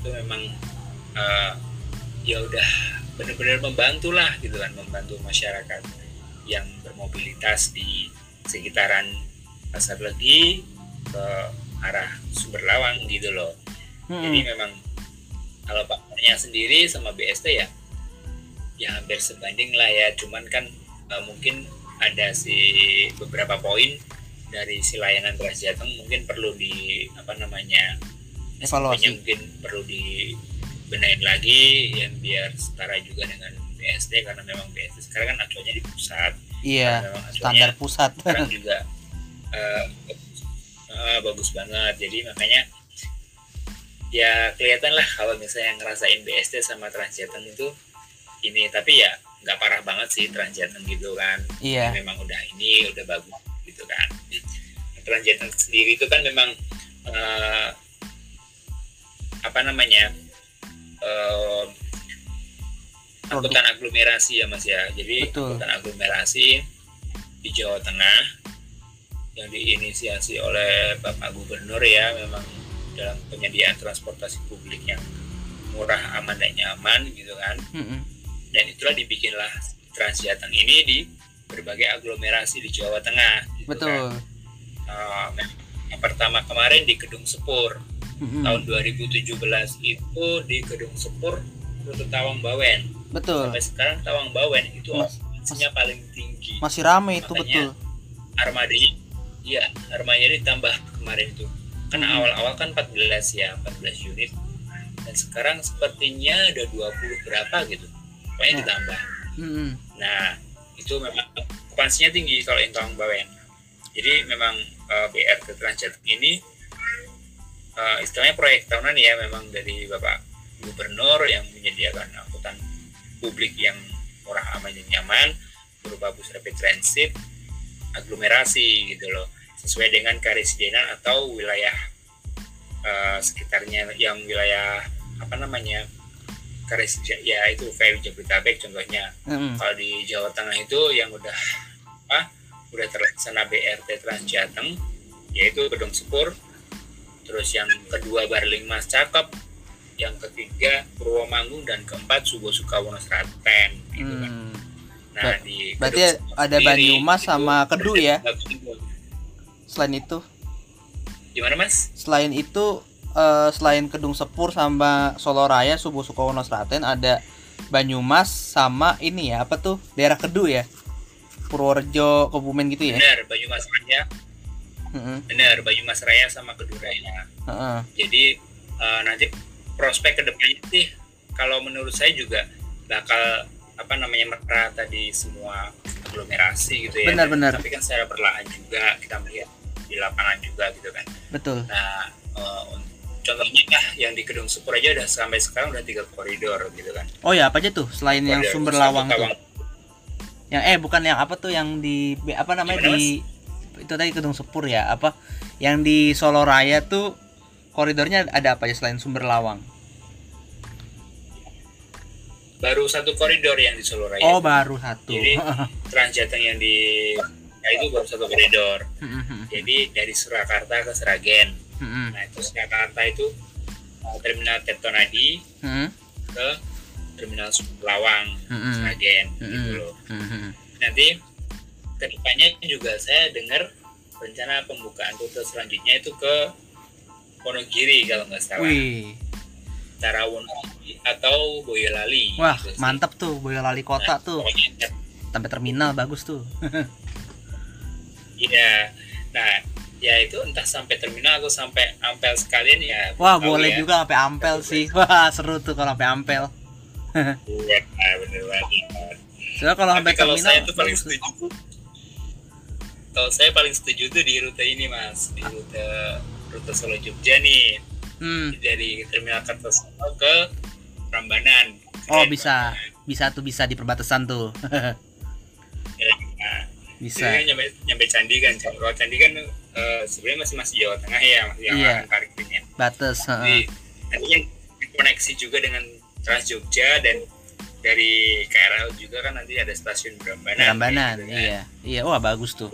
itu memang eh, ya udah benar-benar membantu lah gitu kan membantu masyarakat yang bermobilitas di sekitaran Pasar Legi ke arah Sumber Lawang gitu loh.
Mm-mm.
Jadi memang kalau partnernya sendiri sama BST ya ya hampir sebanding lah ya. Cuman kan eh, mungkin ada si beberapa poin dari si layanan Transjateng mungkin perlu di apa namanya
Evaluasi.
Mungkin perlu dibenahin lagi yang biar setara juga dengan BSD karena memang BSD sekarang kan acuannya di pusat
Iya, standar pusat.
sekarang juga eh, eh, bagus banget jadi makanya ya kelihatan lah kalau misalnya ngerasain BSD sama Transjateng itu ini tapi ya nggak parah banget sih Transjateng gitu kan
Iya.
memang udah ini udah bagus gitu kan Transjateng sendiri itu kan memang eh, apa namanya eh, angkutan aglomerasi ya mas ya jadi
Betul.
angkutan aglomerasi di Jawa Tengah yang diinisiasi oleh Bapak Gubernur ya memang dalam penyediaan transportasi publik yang murah aman dan nyaman gitu kan
Mm-mm.
dan itulah dibikinlah Transjateng ini di berbagai aglomerasi di Jawa Tengah gitu
Betul.
kan. Eh, yang pertama kemarin di Kedung Sepur
Mm-mm.
tahun 2017 itu di Kedung Sepur rute Tawang Bawen
Betul.
sampai sekarang Tawang Bawen itu
Mas-
okupansinya paling tinggi
Masih rame itu betul.
armadanya iya armadanya ditambah kemarin itu
Hmm.
awal-awal kan 14 ya 14 unit dan sekarang sepertinya ada 20 berapa gitu pokoknya
Nah.
ditambah
Mm-mm.
nah itu memang okupansinya tinggi kalau yang Tawang Bawen jadi memang eh, BRT Transjateng ini eh, istilahnya proyek tahunan ya memang dari Bapak Gubernur yang menyediakan angkutan publik yang murah aman dan nyaman berupa bus rapid transit aglomerasi gitu loh sesuai dengan karesidenan atau wilayah eh, sekitarnya yang wilayah apa namanya karesidenan ya itu kayak Jabodetabek contohnya
Mm-mm.
kalau di Jawa Tengah itu yang udah apa udah terlaksana BRT Transjateng yaitu Gedung Sepur terus yang kedua Barling Mas Cakep yang ketiga Purwomanggung dan keempat Subo Sukawono Seraten gitu kan.
Mm.
Nah
Ber-
di
berarti ada Banyumas sama Kedu ya? Selain itu,
Gimana Mas?
selain itu eh, selain Kedung Sepur sama Solo Raya, Subuh Sukowono Seraten ada Banyumas sama ini ya apa tuh daerah Kedu ya Purworejo Kebumen gitu ya
Benar Banyumas Raya,
Heeh,
benar Banyumas Raya sama Keduraya.
heeh.
jadi eh, nanti prospek ke depannya sih kalau menurut saya juga bakal apa namanya merata di semua aglomerasi gitu ya
Benar-benar.
tapi kan secara perlahan juga kita melihat di lapangan juga gitu kan.
Betul.
Nah un- contohnya lah yang di Gedung Sepur aja udah sampai sekarang udah tiga koridor gitu kan.
Oh ya apa aja tuh selain yang
Koridor
sumber
satu
lawang tuh? Yang eh bukan yang apa tuh yang di apa namanya
Gimana,
di itu tadi Kedung Sepur ya apa? Yang di Solo Raya tuh koridornya ada apa aja selain sumber lawang?
Baru satu koridor yang di Solo Raya
oh baru satu.
Jadi- <laughs> Transjateng yang di ya itu baru satu koridor.
Heeh,
jadi dari Surakarta ke Seragen
heeh,
Nah itu Jakarta itu uh, terminal Tirtonadi
heeh,
ke terminal Lawang. Sragen gitu loh. Nanti ke depannya juga saya dengar rencana pembukaan rute selanjutnya itu ke Wonogiri kalau nggak salah,
wih.
Antara Wonogiri atau Boyolali.
wah
gitu
mantap tuh Boyolali kota
Nah,
tuh.
pokoknya,
sampai terminal bagus tuh <laughs>
Iya. Nah ya itu entah sampai terminal atau sampai Ampel sekalian ya.
wah boleh
ya.
juga sampai Ampel sih. <laughs> Wah seru tuh kalau sampai Ampel. <laughs>
Iya, nah, bener banget.
soalnya kalau sampai
Tapi kalau
terminal
saya tuh paling setuju kalau saya paling setuju tuh di rute ini mas. Di rute rute Solo Jogja nih.
Hmm.
dari terminal Kertosono ke Prambanan.
Oh bisa. bisa tuh bisa di perbatasan tuh. <laughs>
Ya, nah,
bisa.
Kan nyampe, nyampe Candi kan kalau Candi kan eh, sebenarnya masih masih Jawa Tengah ya masih yang akan parkirnya
batas
jadi nanti yang koneksi juga dengan Trans Jogja dan dari KRL juga kan nanti ada stasiun Prambanan
Rambanan
gitu kan.
iya. Iya wah bagus tuh.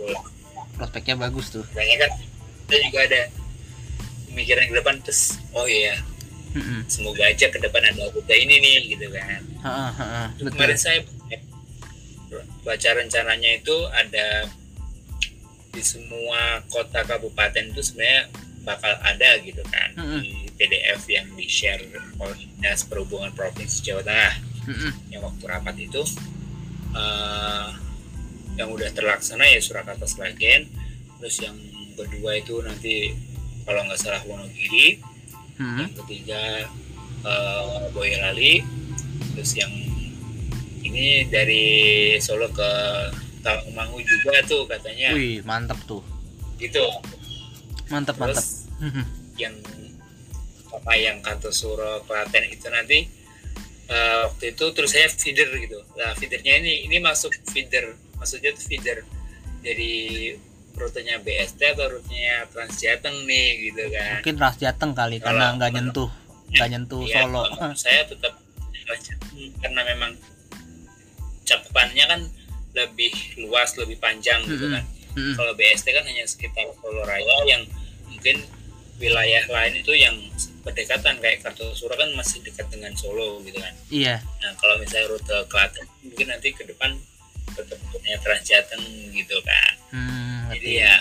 Prospeknya bagus tuh.
Makanya kan kita juga ada pemikiran ke depan terus oh iya
Heeh.
semoga aja ke depan ada rute ini nih gitu kan.
Heeh, heeh, betul.
kemarin saya baca rencananya itu ada di semua kota kabupaten itu sebenarnya bakal ada gitu kan
Mm -mm.
di PDF yang di share oleh dinas perhubungan provinsi Jawa Tengah
Mm-mm.
yang waktu rapat itu eh, yang udah terlaksana ya Surakarta Sragen terus yang kedua itu nanti kalau nggak salah Wonogiri
Mm-mm.
yang ketiga eh, Boyolali terus yang ini dari Solo ke Tawangmangu juga tuh katanya
Wih, mantap tuh.
gitu
Mantap, mantap.
terus
Mhm.
yang apa yang Kartosuro Klaten itu nanti eh, waktu itu terus saya feeder gitu nah feedernya ini ini masuk feeder maksudnya tuh feeder jadi rutenya BST atau rutenya Transjateng nih gitu kan
Mungkin Ras Jateng kali karena
Kalau-
nggak nyentuh, nggak nyentuh
Iya,
Solo.
saya tetap Transjateng karena memang cakupannya kan lebih luas lebih panjang gitu kan
Mm-mm.
kalau BST kan hanya sekitar Solo Raya yang mungkin wilayah lain itu yang berdekatan kayak Kartosuro kan masih dekat dengan Solo gitu kan.
Iya,
Nah kalau misalnya rute Klaten mungkin nanti ke depan tetap punya Transjateng gitu kan.
hmm,
Jadi ya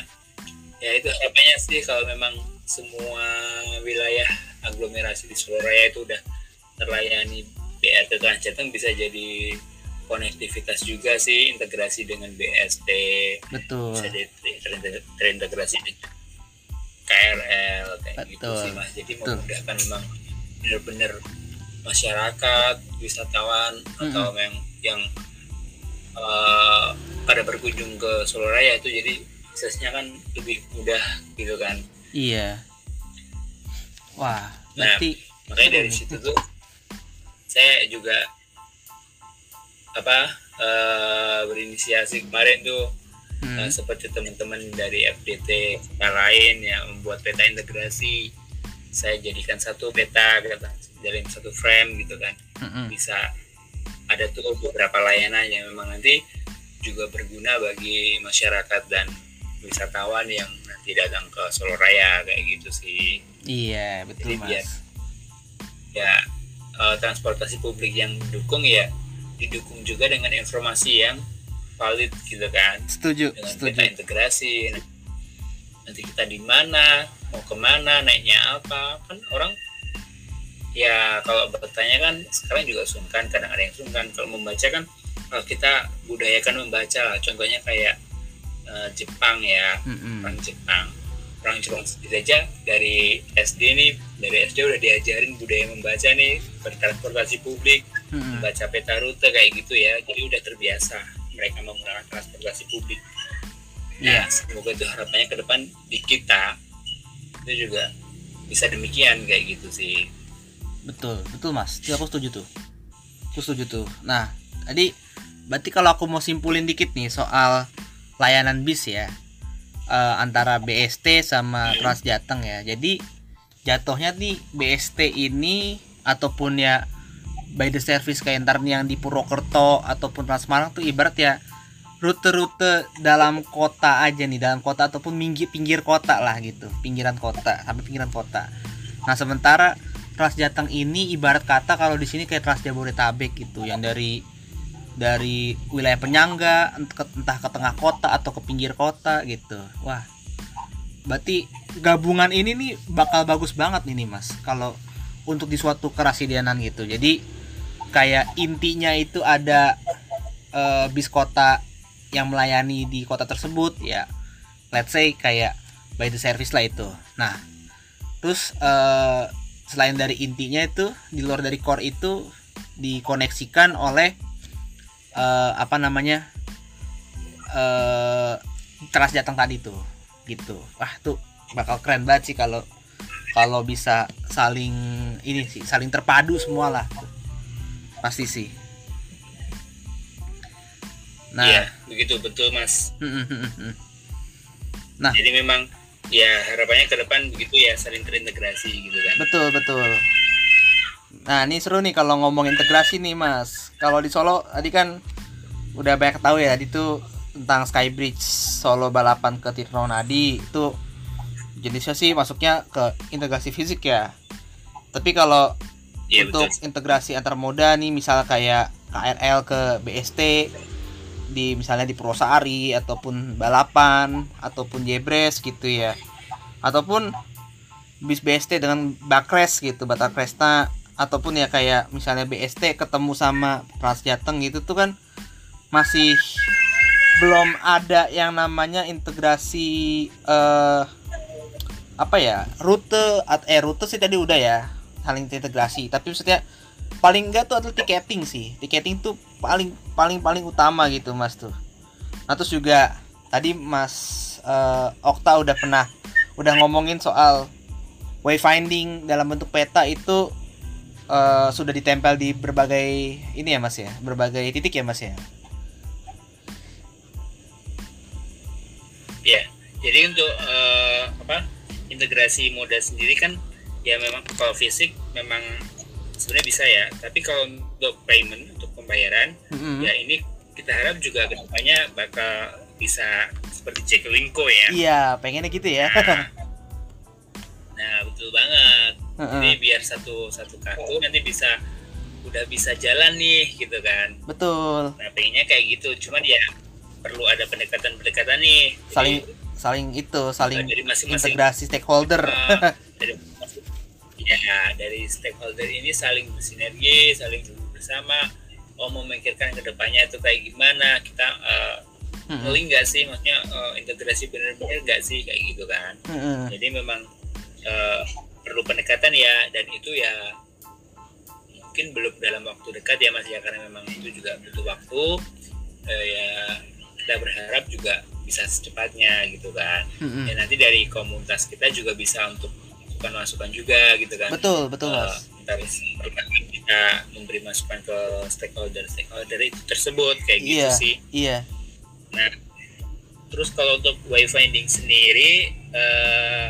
ya itu harapannya sih kalau memang semua wilayah aglomerasi di Solo Raya itu udah terlayani BRT Transjateng bisa jadi konektivitas juga sih integrasi dengan BST
betul.
bisa di- terintegrasi dengan KRL kayak gitu
Betul,
sih mas jadi
betul.
memudahkan memang benar-benar masyarakat wisatawan atau yang yang eh, pada berkunjung ke Solo Raya itu jadi aksesnya kan lebih mudah gitu kan
Iya. Wah,
Nah,
berarti
makanya
seru
dari situ tuh saya juga apa eh, berinisiasi kemarin tuh
Hmm,
Nah, seperti teman-teman dari FDT lain yang membuat peta integrasi saya jadikan satu peta kata jalin satu frame gitu kan
mm-mm.
bisa ada tuh beberapa layanan yang memang nanti juga berguna bagi masyarakat dan wisatawan yang nanti datang ke Solo Raya kayak gitu sih
Iya, betul
Jadi biar-
Mas.
ya eh, transportasi publik yang didukung ya didukung juga dengan informasi yang valid gitu kan.
Setuju,
dengan
setuju.
peta integrasi nanti kita di mana mau ke mana naiknya apa. Kan orang ya kalau bertanya kan sekarang juga sungkan kadang ada yang sungkan. Kalau membaca kan kalau kita budayakan membaca lah. Contohnya kayak eh, Jepang ya
Mm-mm.
orang Jepang. Orang Jepang sendiri aja dari SD nih dari SD udah diajarin budaya membaca nih bertransportasi publik
Mm-mm.
membaca peta rute kayak gitu ya jadi udah terbiasa mereka menggunakan transportasi publik nah semoga itu harapannya ke depan di kita itu juga bisa demikian kayak gitu sih
Betul, betul Mas. Itu aku setuju tuh. Aku setuju tuh. Nah, tadi berarti kalau aku mau simpulin dikit nih soal layanan bis ya. eh, antara BST sama
Hmm.
Transjateng ya. Jadi jatuhnya nih BST ini ataupun ya by the service kayak ntar yang di Purwokerto ataupun Transmarang tuh ibarat ya rute-rute dalam kota aja nih dalam kota ataupun pinggir pinggir kota lah gitu pinggiran kota sampai pinggiran kota. Nah sementara Transjateng ini ibarat kata kalau di sini kayak Trans Jabodetabek gitu yang dari dari wilayah penyangga entah ke tengah kota atau ke pinggir kota gitu. Wah berarti gabungan ini nih bakal bagus banget nih nih mas kalau untuk di suatu kerasidenan gitu. Jadi kayak intinya itu ada eh, bis kota yang melayani di kota tersebut ya. Let's say kayak by the service lah itu. Nah terus eh, selain dari intinya itu di luar dari core itu dikoneksikan oleh eh, apa namanya eh Transjateng tadi tuh gitu. Wah tuh bakal keren banget sih kalau kalau bisa saling ini sih saling terpadu semua lah pasti sih. Nah.
Iya begitu betul mas.
Mm, mm, mm, mm. Nah.
jadi memang ya harapannya ke depan begitu ya saling terintegrasi gitu kan.
Betul betul. Nah ini seru nih kalau ngomong integrasi nih mas. Kalau di Solo tadi kan udah banyak tahu ya tadi tuh tentang Skybridge Solo balapan ke Tirtonadi itu jenisnya sih masuknya ke integrasi fisik ya. Tapi kalau
iya
untuk
betul.
integrasi antar moda nih misal kayak KRL ke BST di misalnya di Purwosari ataupun balapan ataupun Jebres gitu ya. Ataupun bis BST dengan Bakres gitu Batak Kresta ataupun ya kayak misalnya BST ketemu sama Transjateng gitu tuh kan masih belum ada yang namanya integrasi eh apa ya rute at eh rute sih tadi udah ya saling integrasi tapi maksudnya paling enggak tuh adalah tiketing sih. Tiketing tuh paling paling paling utama gitu mas tuh. Nah terus juga tadi mas eh, Okta udah pernah udah ngomongin soal wayfinding dalam bentuk peta itu eh, sudah ditempel di berbagai ini ya mas ya? Berbagai titik ya mas ya?
Ya, jadi untuk eh, apa integrasi moda sendiri kan ya memang kalau fisik memang sebenarnya bisa ya. Tapi kalau untuk payment untuk pembayaran
Mm-mm.
ya ini kita harap juga ke depannya bakal bisa seperti Jaklingko ya.
iya pengennya gitu ya
Nah, <laughs> nah betul banget.
Heeh.
Jadi biar satu satu kartu nanti bisa udah bisa jalan nih gitu kan.
betul
Nah pengennya kayak gitu. Cuman ya perlu ada pendekatan-pendekatan nih. Jadi,
saling saling itu saling
dari
integrasi stakeholder
uh, dari <laughs> ya dari stakeholder ini saling bersinergi, saling bersama, oh memikirkan ke depannya itu kayak gimana kita uh, nggak sih, maksudnya uh, integrasi benar-benar nggak sih? Kayak gitu kan? Jadi memang uh, perlu pendekatan ya dan itu ya mungkin belum dalam waktu dekat ya mas ya karena memang itu juga butuh waktu. Eh, ya kita berharap juga bisa secepatnya gitu kan. Ya nanti dari komunitas kita juga bisa untuk masukan masukan juga gitu kan
betul betul
Eh,
mas
kita memberi masukan ke stakeholder stakeholder itu tersebut kayak gitu
Iya.
sih
iya
nah terus kalau untuk wayfinding sendiri eh,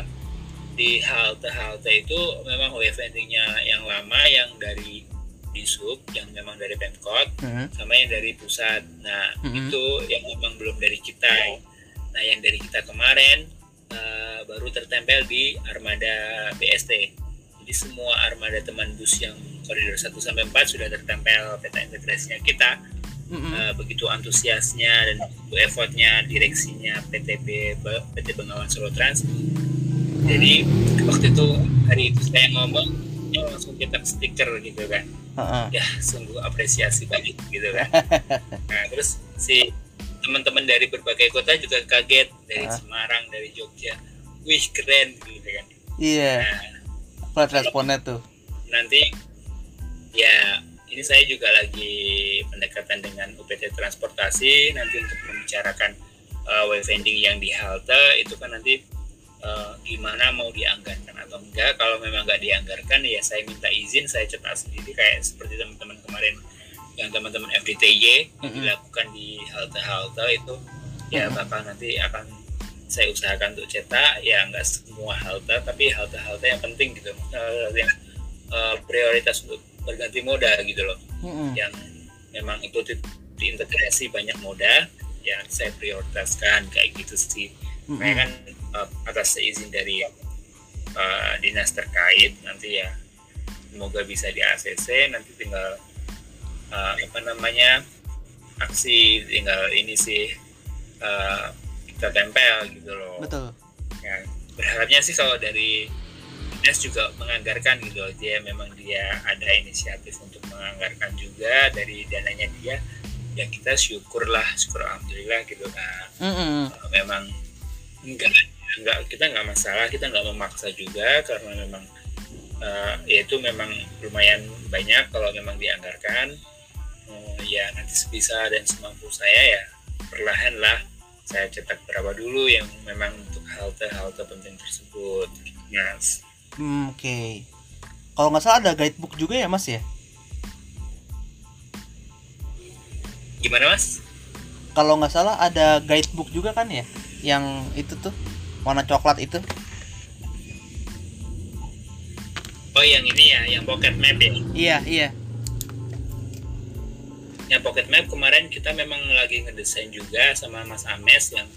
di halte halte itu memang wayfindingnya yang lama yang dari disub yang memang dari pemkot
Mm-mm.
sama yang dari pusat. Nah,
Mhm.
itu yang memang belum dari kita. Nah, yang dari kita kemarin eh, baru tertempel di armada BST. Jadi semua armada teman bus yang koridor 1 sampai 4 sudah tertempel peta integrasinya kita.
Mm-mm.
Eh, begitu antusiasnya dan begitu effortnya direksinya PTB PT Bengawan Solo Trans. Jadi waktu itu hari itu saya ngomong ya langsung cetak stiker gitu kan
Heeh.
ya sungguh apresiasi banget gitu kan <laughs> nah terus si teman-teman dari berbagai kota juga kaget. Dari
Ah.
Semarang dari Jogja. Wih keren gitu kan.
Iya.
Nah
aku liat responnya tuh?
nanti ya ini saya juga lagi pendekatan dengan UPT Transportasi. Nanti untuk membicarakan uh, wayfinding yang di halte itu kan nanti uh, gimana mau dianggarkan atau enggak. Kalau memang nggak dianggarkan ya saya minta izin saya cetak sendiri. Kayak seperti teman-teman kemarin yang teman-teman FDTY
Mhm.
dilakukan di halte-halte itu ya bakal nanti akan saya usahakan untuk cetak ya nggak semua halte tapi halte-halte yang penting gitu Eh, yang eh, prioritas untuk berganti moda gitu loh
Mm-mm.
yang memang itu di- diintegrasi banyak moda yang saya prioritaskan kayak gitu sih
Mm-mm.
Makanya kan eh, atas izin dari eh, dinas terkait nanti ya semoga bisa di ACC nanti tinggal eh, apa namanya aksi tinggal ini sih eh, kita tempel gitu loh.
Betul.
Ya, berharapnya sih kalau dari dinas juga menganggarkan gitu loh. Dia memang dia ada inisiatif untuk menganggarkan juga. Dari dananya dia ya kita syukurlah syukur alhamdulillah gitu kan.
Mm-mm.
Kalau memang enggak enggak kita nggak masalah kita nggak memaksa juga karena memang eh, ya itu memang lumayan banyak kalau memang dianggarkan Eh, ya nanti sebisa dan semampu saya ya perlahan lah. Saya cetak berapa dulu yang memang untuk halte-halte penting tersebut. Yes.
Hmm, oke. Kalau nggak salah ada guidebook juga ya mas ya?
Gimana mas?
Kalau nggak salah ada guidebook juga kan ya? Yang itu tuh warna coklat itu.
Oh yang ini ya yang pocket map ya?
Iya iya
yang pocket map kemarin kita memang lagi ngedesain juga sama Mas Ames yang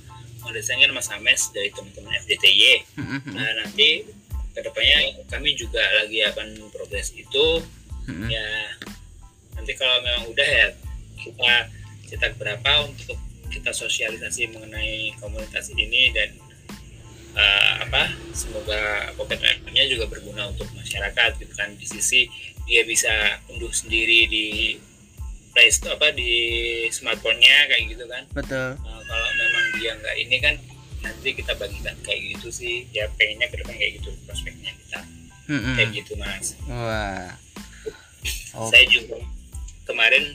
ngedesain kan Mas Ames dari teman-teman FDTY
Mm-mm.
Nah nanti ke depannya kami juga lagi akan progres itu
Mm-mm.
ya nanti kalau memang udah ya kita cetak berapa untuk kita sosialisasi mengenai komunitas ini dan uh, apa semoga pocket nya juga berguna untuk masyarakat gitu kan di sisi dia bisa unduh sendiri di Play Store apa di smartphone-nya kayak gitu kan.
Betul.
Uh, kalau memang dia nggak ini kan nanti kita bagikan kayak gitu sih. Ya pengennya ke depan kayak gitu prospeknya kita.
Mm-mm.
kayak gitu mas.
Wah. Oh.
saya juga kemarin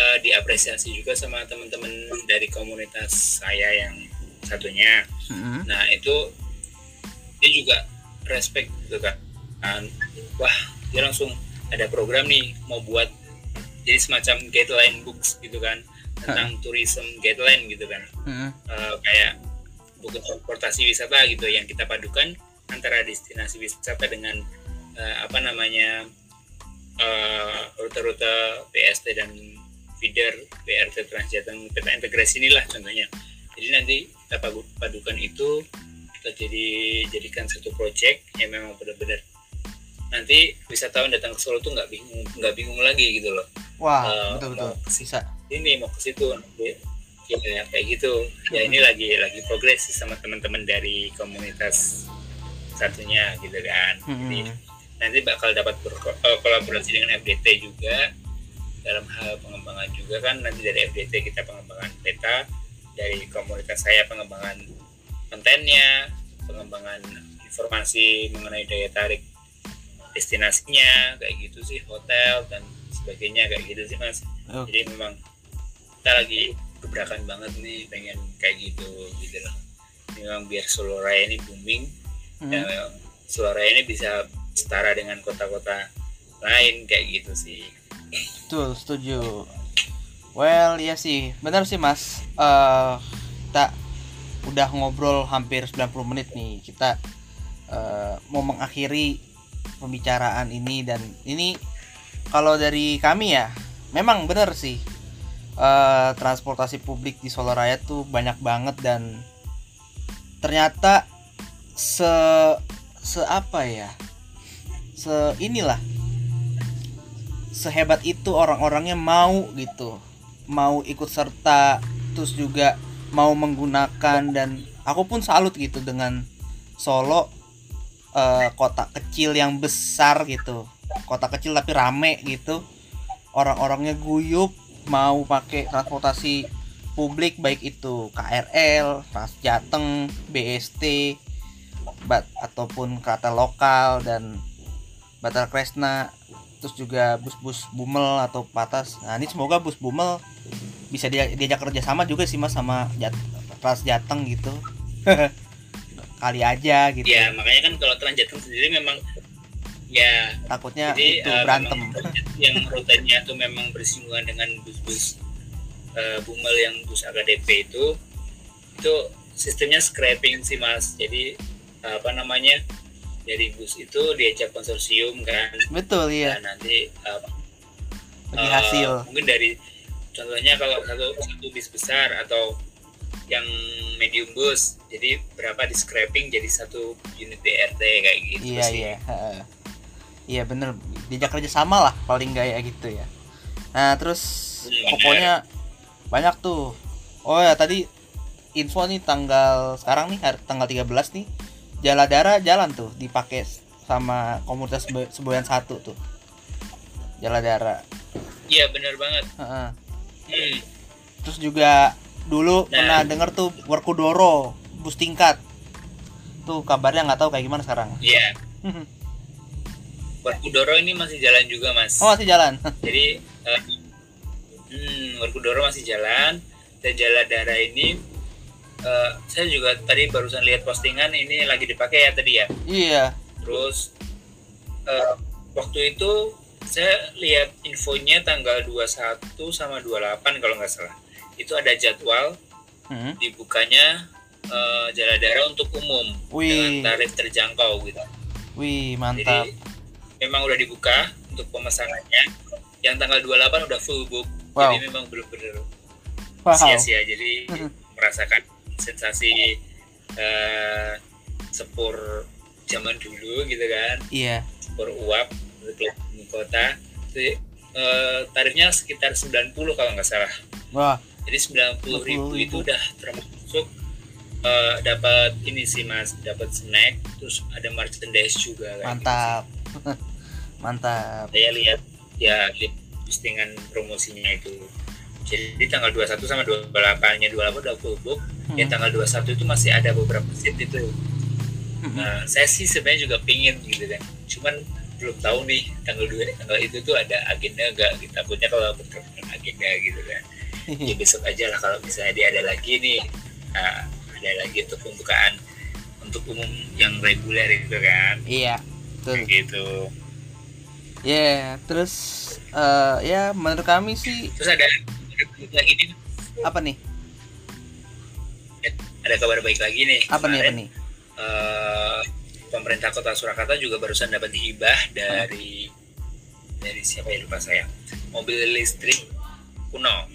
uh, diapresiasi juga sama teman-teman dari komunitas saya yang satunya.
Mm-mm.
nah itu dia juga respect gitu kan. Dan, wah dia langsung ada program nih mau buat jadi semacam guideline books gitu kan tentang tourism guideline gitu kan.
Mm-mm.
Eh, kayak buku transportasi wisata gitu yang kita padukan antara destinasi wisata dengan eh, apa namanya eh, rute-rute BST dan feeder BRT Transjateng peta integrasi inilah contohnya. Jadi nanti kita padu- padukan itu kita jadi jadikan satu project yang memang benar-benar nanti wisatawan datang ke Solo tuh nggak bingung nggak bingung lagi gitu loh
wah
Eh,
betul betul.
mau ke
bisa.
ini mau ke situ ya ya, kayak gitu. Ya ini lagi lagi progres sih sama teman-teman dari komunitas satunya gitu kan. Jadi
Mm-mm.
nanti bakal dapat berko- eh, kolaborasi dengan FDT juga. Dalam hal pengembangan juga kan nanti dari FDT kita pengembangan peta dari komunitas saya pengembangan kontennya pengembangan informasi mengenai daya tarik destinasinya kayak gitu sih hotel dan sebagainya kayak gitu sih mas
Oh.
jadi memang kita lagi gebrakan banget nih pengen kayak gitu gitu loh memang biar Solo Raya ini booming
Mm.
dan memang Solo Raya ini bisa setara dengan kota-kota lain kayak gitu sih
Betul, setuju. Well, iya sih. Benar sih, Mas. Eh kita udah ngobrol hampir 90 menit nih. Kita eh, mau mengakhiri pembicaraan ini dan ini kalau dari kami ya, memang benar sih. eh, transportasi publik di Solo Raya tuh banyak banget dan ternyata se se apa ya? Se inilah sehebat itu orang-orangnya mau gitu mau ikut serta terus juga mau menggunakan dan aku pun salut gitu dengan Solo eh, kota kecil yang besar gitu kota kecil tapi rame gitu orang-orangnya guyup mau pakai transportasi publik baik itu KRL, Transjateng, BST, bat ataupun kereta lokal dan Batar Kresna terus juga bus-bus Bumel atau Patas. Nah, ini semoga bus Bumel bisa dia, diajak kerjasama juga sih Mas sama Jat, Transjateng gitu. <laughs> Kali aja gitu.
ya makanya kan kalau Transjateng sendiri memang ya
Takutnya
jadi
itu
eh,
berantem.
yang rutenya tuh memang bersinggungan dengan bus-bus eh, Bumel yang bus AKDP itu itu sistemnya scrapping sih mas jadi eh, apa namanya dari bus itu diajak konsorsium kan
Betul iya.
dan nanti eh,
Bagi
eh,
hasil.
mungkin dari contohnya kalau satu satu bis besar atau yang medium bus jadi berapa di scrapping jadi satu unit BRT kayak gitu
Iya
sih.
iya. Iya bener diajak kerja sama lah paling nggak ya gitu ya. Nah terus
Hmm,
pokoknya banyak tuh. Oh ya tadi info nih tanggal sekarang nih tanggal 13 nih Jaladara jalan tuh dipakai sama komunitas Sebo- Seboyan satu tuh. Jaladara.
Iya benar banget.
Heeh.
Hmm.
Terus juga dulu
Nah.
pernah denger tuh Werkudoro bus tingkat. Tuh kabarnya nggak tahu kayak gimana sekarang.
Iya. <laughs> Werkudoro ini masih jalan juga mas.
oh masih jalan. <laughs>
Jadi eh, hmm, Werkudoro masih jalan dan Jaladara ini eh, saya juga tadi barusan lihat postingan ini lagi dipakai ya tadi ya.
iya.
Terus eh, waktu itu saya lihat infonya tanggal 21 sama 28 kalau nggak salah. Itu ada jadwal
Hmm.
dibukanya eh, Jaladara untuk umum
Wih.
dengan tarif terjangkau gitu.
Wih mantap.
Jadi memang udah dibuka untuk pemesanannya. Yang tanggal 28 udah full book.
Wow.
Jadi memang bener-bener
Wow.
sia-sia. Jadi merasakan sensasi eh, sepur zaman dulu gitu kan.
Iya.
Sepur uap untuk keliling kota. Jadi, eh, tarifnya sekitar 90 kalau nggak salah.
wah
jadi sembilan puluh ribu itu udah termasuk uh, dapat ini sih mas dapat snack terus ada merchandise juga kayak
mantap <laughs> mantap.
Saya lihat ya lihat postingan promosinya itu. Jadi di tanggal 21 sama 28 nya 28 udah full book
Hmm.
ya tanggal 21 itu masih ada beberapa seat itu.
Hmm.
nah saya sih sebenarnya juga pingin gitu kan. Cuman belum tahu nih tanggal 2 tanggal itu tuh ada agenda enggak gitu takutnya kalau bertepatan agenda gitu kan. Ya besok aja lah kalau misalnya dia ada lagi nih. Nah, ada lagi untuk pembukaan untuk umum yang reguler itu kan.
Iya betul.
Gitu.
Ya terus eh, ya menurut kami sih
terus ada ada lagi nih?
Apa nih?
Ada kabar baik lagi nih
apa nih apa
Kemarin,
nih?
Eh, pemerintah kota Surakarta juga barusan dapat hibah dari dari siapa ya lupa saya. Mobil listrik kuno.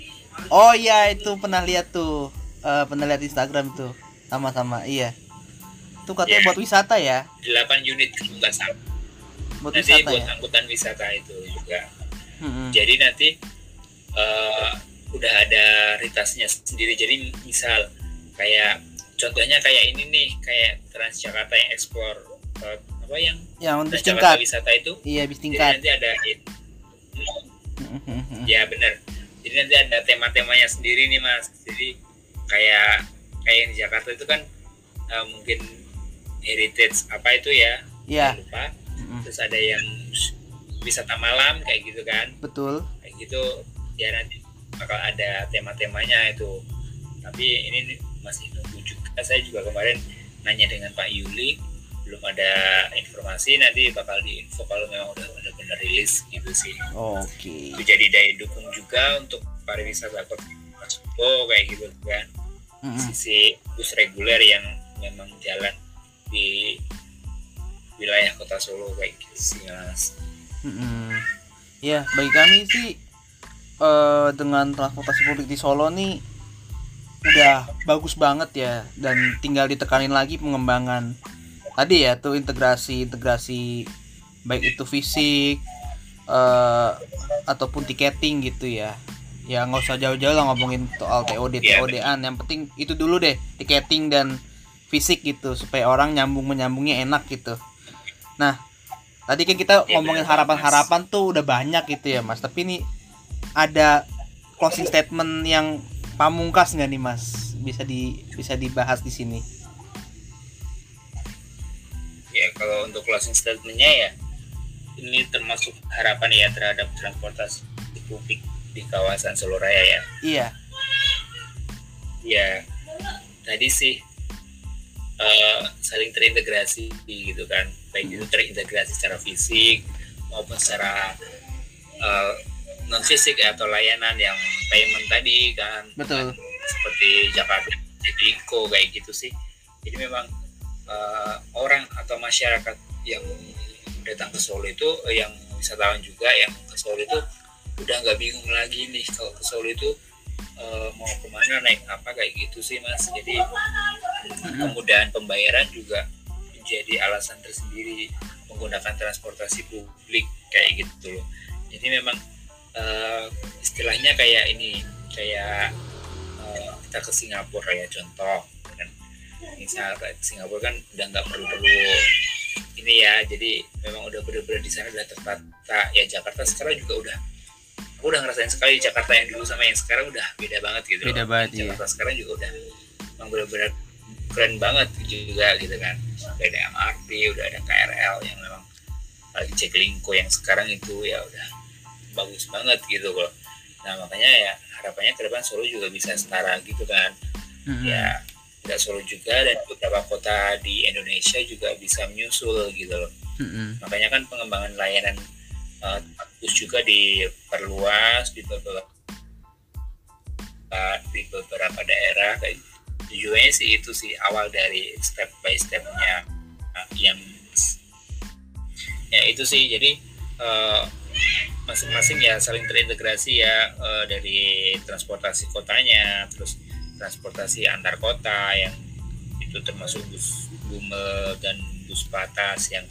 Oh iya itu pernah lihat tuh. Eh, pernah lihat Instagram tuh. Sama-sama iya itu katanya
Iya.
buat wisata ya?
8 unit nggak salah
buat
nanti
wisata
buat
ya?
angkutan wisata itu juga.
Mm-mm.
jadi nanti eh, udah ada ritasnya sendiri. Jadi misal kayak contohnya kayak ini nih kayak Transjakarta yang ekspor eh, apa yang
yang bis
Transjakarta
tingkat.
wisata itu.
Iya bis
jadi
tingkat.
nanti ada
Mm-mm.
ya bener jadi nanti ada tema-temanya sendiri nih mas. Jadi kayak kayak yang di Jakarta itu kan eh, mungkin heritage apa itu ya?
Iya.
Saya lupa.
Mm-mm.
terus ada yang wisata malam kayak gitu kan?
Betul.
Kayak gitu ya nanti bakal ada tema-temanya itu. Tapi ini masih nunggu juga. Saya juga kemarin nanya dengan Pak Yuli belum ada informasi nanti bakal diinfo kalau memang udah udah benar rilis gitu sih.
Oke.
Itu jadi daya dukung juga untuk pariwisata kota kayak gitu kan.
Mm-mm.
sisi bus reguler yang memang jalan di wilayah kota Solo kayak gitu sih mas.
Mm-mm. Ya, bagi kami sih eh dengan transportasi publik di Solo nih udah bagus banget ya. Dan tinggal ditekanin lagi pengembangan tadi ya tuh integrasi integrasi baik itu fisik eh ataupun tiketing gitu ya. Ya nggak usah jauh-jauh lah ngomongin soal TOD
Iya,
TOD-an yang penting itu dulu deh tiketing dan fisik gitu supaya orang nyambung menyambungnya enak gitu. Nah tadi kan kita
Iya,
ngomongin harapan-harapan tuh udah banyak gitu ya mas. Tapi ini ada closing statement yang pamungkas nggak nih mas? Bisa di bisa dibahas di sini.
Ya kalau untuk closing statementnya ya ini termasuk harapan ya terhadap transportasi publik di kawasan Solo Raya ya.
Iya.
Ya tadi sih eh, saling terintegrasi gitu kan. Baik itu terintegrasi secara fisik maupun secara non fisik atau layanan yang payment tadi kan.
Betul.
Seperti Jakarta Jaklingko kayak gitu sih. Jadi memang eh, orang atau masyarakat yang datang ke Solo itu eh, yang wisatawan juga yang ke Solo itu udah nggak bingung lagi nih kalau ke Solo itu eh, mau ke mana naik apa kayak gitu sih mas. Jadi kemudahan pembayaran juga menjadi alasan tersendiri menggunakan transportasi publik kayak gitu loh. Jadi memang eh, istilahnya kayak ini kayak eh, kita ke Singapura ya contoh kan. Misal ke Singapura kan udah nggak perlu perlu ini ya jadi memang udah bener-bener di sana udah tertata. Ya Jakarta sekarang juga udah aku udah ngerasain sekali Jakarta yang dulu sama yang sekarang udah beda banget gitu
Beda
loh.
banget, iya.
Jakarta sekarang juga udah memang bener-bener keren banget juga gitu kan udah ada MRT udah ada KRL yang memang lagi Jaklingko yang sekarang itu ya udah bagus banget gitu loh nah makanya ya harapannya ke depan Solo juga bisa setara gitu kan
Mm-mm.
ya nggak Solo juga dan beberapa kota di Indonesia juga bisa menyusul gitu loh
Mm-mm.
makanya kan pengembangan layanan uh, juga diperluas di beberapa di beberapa daerah kayak tujuannya sih itu sih awal dari step by stepnya uh, yang ya itu sih. Jadi masing-masing ya saling terintegrasi ya dari transportasi kotanya terus transportasi antar kota yang itu termasuk bus Bumel dan bus Patas yang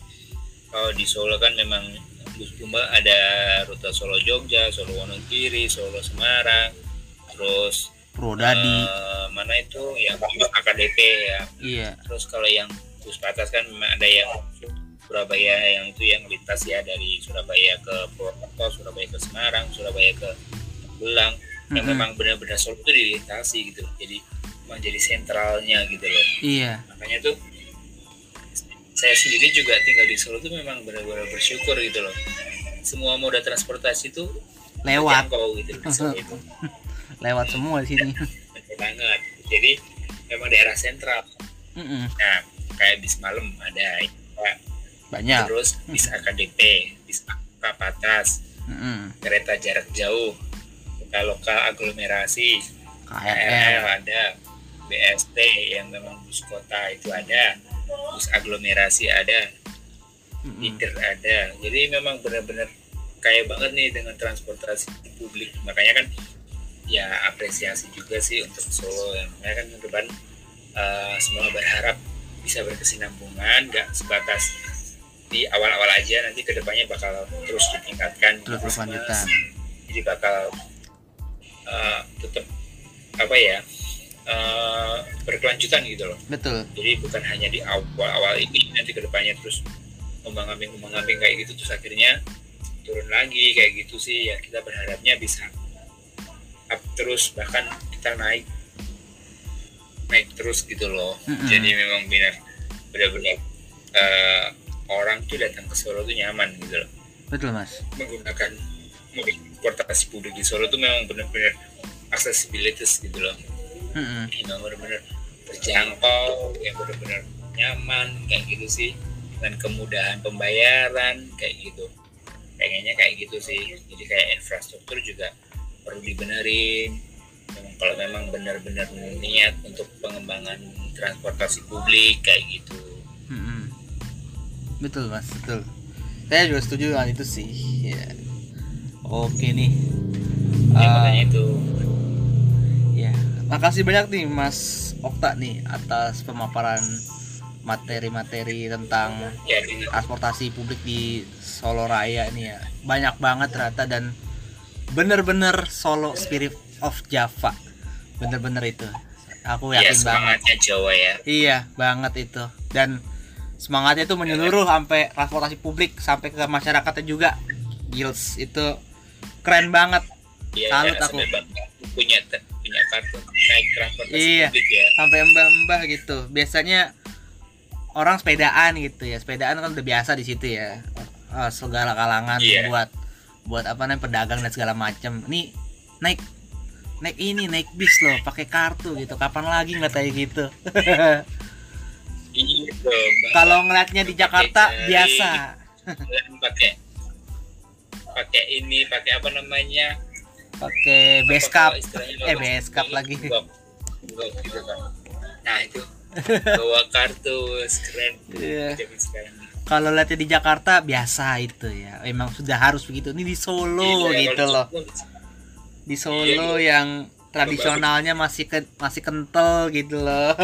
kalau di Solo kan memang bus Bumel ada rute Solo Jogja, Solo Wonogiri, Solo Semarang, terus
Prodadi
eh, mana itu? Yang AKDP ya.
Iya.
Terus kalau yang bus atas kan memang ada yang Surabaya yang itu yang lintas ya dari Surabaya ke Purwokerto Surabaya ke Semarang Surabaya ke Belang yang
Mm-mm.
memang benar-benar Solo itu dilintasi gitu jadi memang jadi sentralnya gitu loh.
Iya.
Makanya tuh saya sendiri juga tinggal di Solo tuh memang benar-benar bersyukur gitu loh. Semua moda transportasi tuh
lewat.
terjangkau gitu itu. <laughs>
Lewat semua di sini. <laughs>
Banget. Jadi memang daerah sentral.
Mm-mm.
nah kayak bis malam ada ya.
banyak.
Terus bis AKDP bis Kapatas
Mm-mm.
kereta jarak jauh kereta lokal aglomerasi KRL ada BST yang memang bus kota itu ada bus aglomerasi ada feeder ada. Jadi memang benar-benar kaya banget nih dengan transportasi publik. Makanya kan ya apresiasi juga sih untuk Solo. Yang makanya kan ke depan eh, semua berharap bisa berkesinambungan nggak sebatas di awal-awal aja. Nanti ke depannya bakal terus ditingkatkan.
Terus
Mas.
berlanjutan.
jadi bakal eh, tetap apa ya eh, berkelanjutan gitu loh.
Betul.
Jadi bukan hanya di awal-awal ini nanti ke depannya terus kembang ambing kembang ambing kayak gitu terus akhirnya turun lagi kayak gitu sih. Ya kita berharapnya bisa up terus bahkan kita naik naik terus gitu loh.
Mm-mm.
jadi memang benar benar-benar eh, orang tuh datang ke Solo tuh nyaman gitu loh.
Betul mas.
Menggunakan mobil transportasi publik di Solo tuh memang benar-benar accessibilities gitu loh
Mm-mm.
yang benar-benar terjangkau yang benar-benar nyaman kayak gitu sih. Dengan kemudahan pembayaran kayak gitu. Pengennya kayak gitu sih. Jadi kayak infrastruktur juga perlu dibenerin. Memang kalau memang benar-benar niat untuk pengembangan transportasi publik kayak gitu.
Mm-mm. betul mas betul. Saya juga setuju dengan itu sih ya. Oke nih.
Ya,
Eh,
makanya itu
ya makasih banyak nih mas Okta nih atas pemaparan materi-materi tentang
ya di-
transportasi publik di Solo Raya ini ya. Banyak banget ternyata dan bener-bener Solo Spirit of Java. Bener-bener itu. Aku
ya
yakin banget.
semangatnya Jawa ya.
Iya banget itu. Dan semangatnya itu menyeluruh sampai transportasi publik sampai ke masyarakatnya juga. Gils itu keren banget.
Ya
Salut aku.
punya punya kartu naik transportasi
Iya.
publik ya
sampai mbah-mbah gitu biasanya orang sepedaan gitu ya sepedaan kan udah biasa di situ ya Eh, segala kalangan
Iya.
buat buat apa namanya pedagang dan segala macam nih naik naik ini naik bis loh pakai kartu gitu kapan lagi nggak kayak gitu <laughs>
Iya Bang.
kalau ngeliatnya di Jakarta
jari.
biasa
Kalian pakai pakai ini pakai apa namanya
pakai base cup. eh base cup lagi.
Gitu kan. nah itu. Bawa kartu keren.
Iya.
zaman sekarang.
Kalau lihatnya di Jakarta biasa itu ya. Emang sudah harus begitu. Ini di Solo
Iya,
gitu loh.
Di Solo,
di Solo yang tradisionalnya masih ke, masih kental gitu loh. <laughs>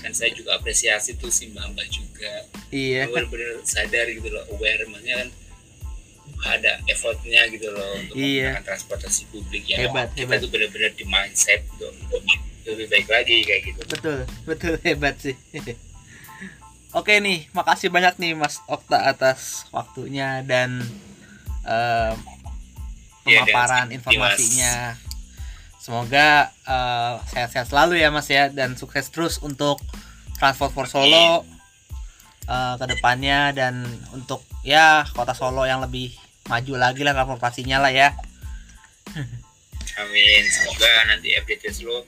Dan saya juga apresiasi tuh si mbak mbak juga.
Iya.
Benar-benar sadar gitu loh. Aware maksudnya kan ada effortnya gitu loh untuk
Iya.
menggunakan transportasi publik ya
Hebat,
kita
hebat.
tuh benar-benar di mindset untuk lebih, lebih baik lagi kayak gitu
betul betul <laughs> hebat sih oke nih makasih banyak nih Mas Okta atas waktunya dan
dan
pemaparan
Dimas.
informasinya semoga eh, sehat-sehat selalu ya Mas ya dan sukses terus untuk Transport for Solo eh, ke depannya dan untuk ya kota Solo yang lebih maju lagi lah transportasinya lah ya
Amin. Semoga nanti update lo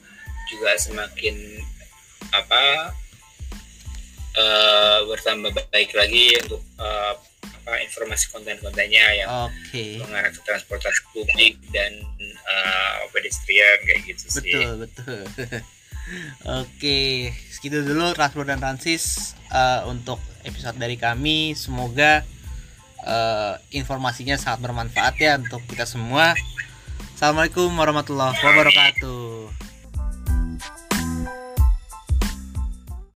juga semakin apa eh, bertambah baik lagi untuk eh, apa informasi konten-kontennya yang
oke
mengarah ke transportasi publik dan eh, pedestrian kayak gitu sih.
betul betul <laughs> oke segitu dulu transport dan transis eh, untuk episode dari kami. Semoga uh, informasinya sangat bermanfaat ya untuk kita semua. Assalamualaikum warahmatullahi wabarakatuh.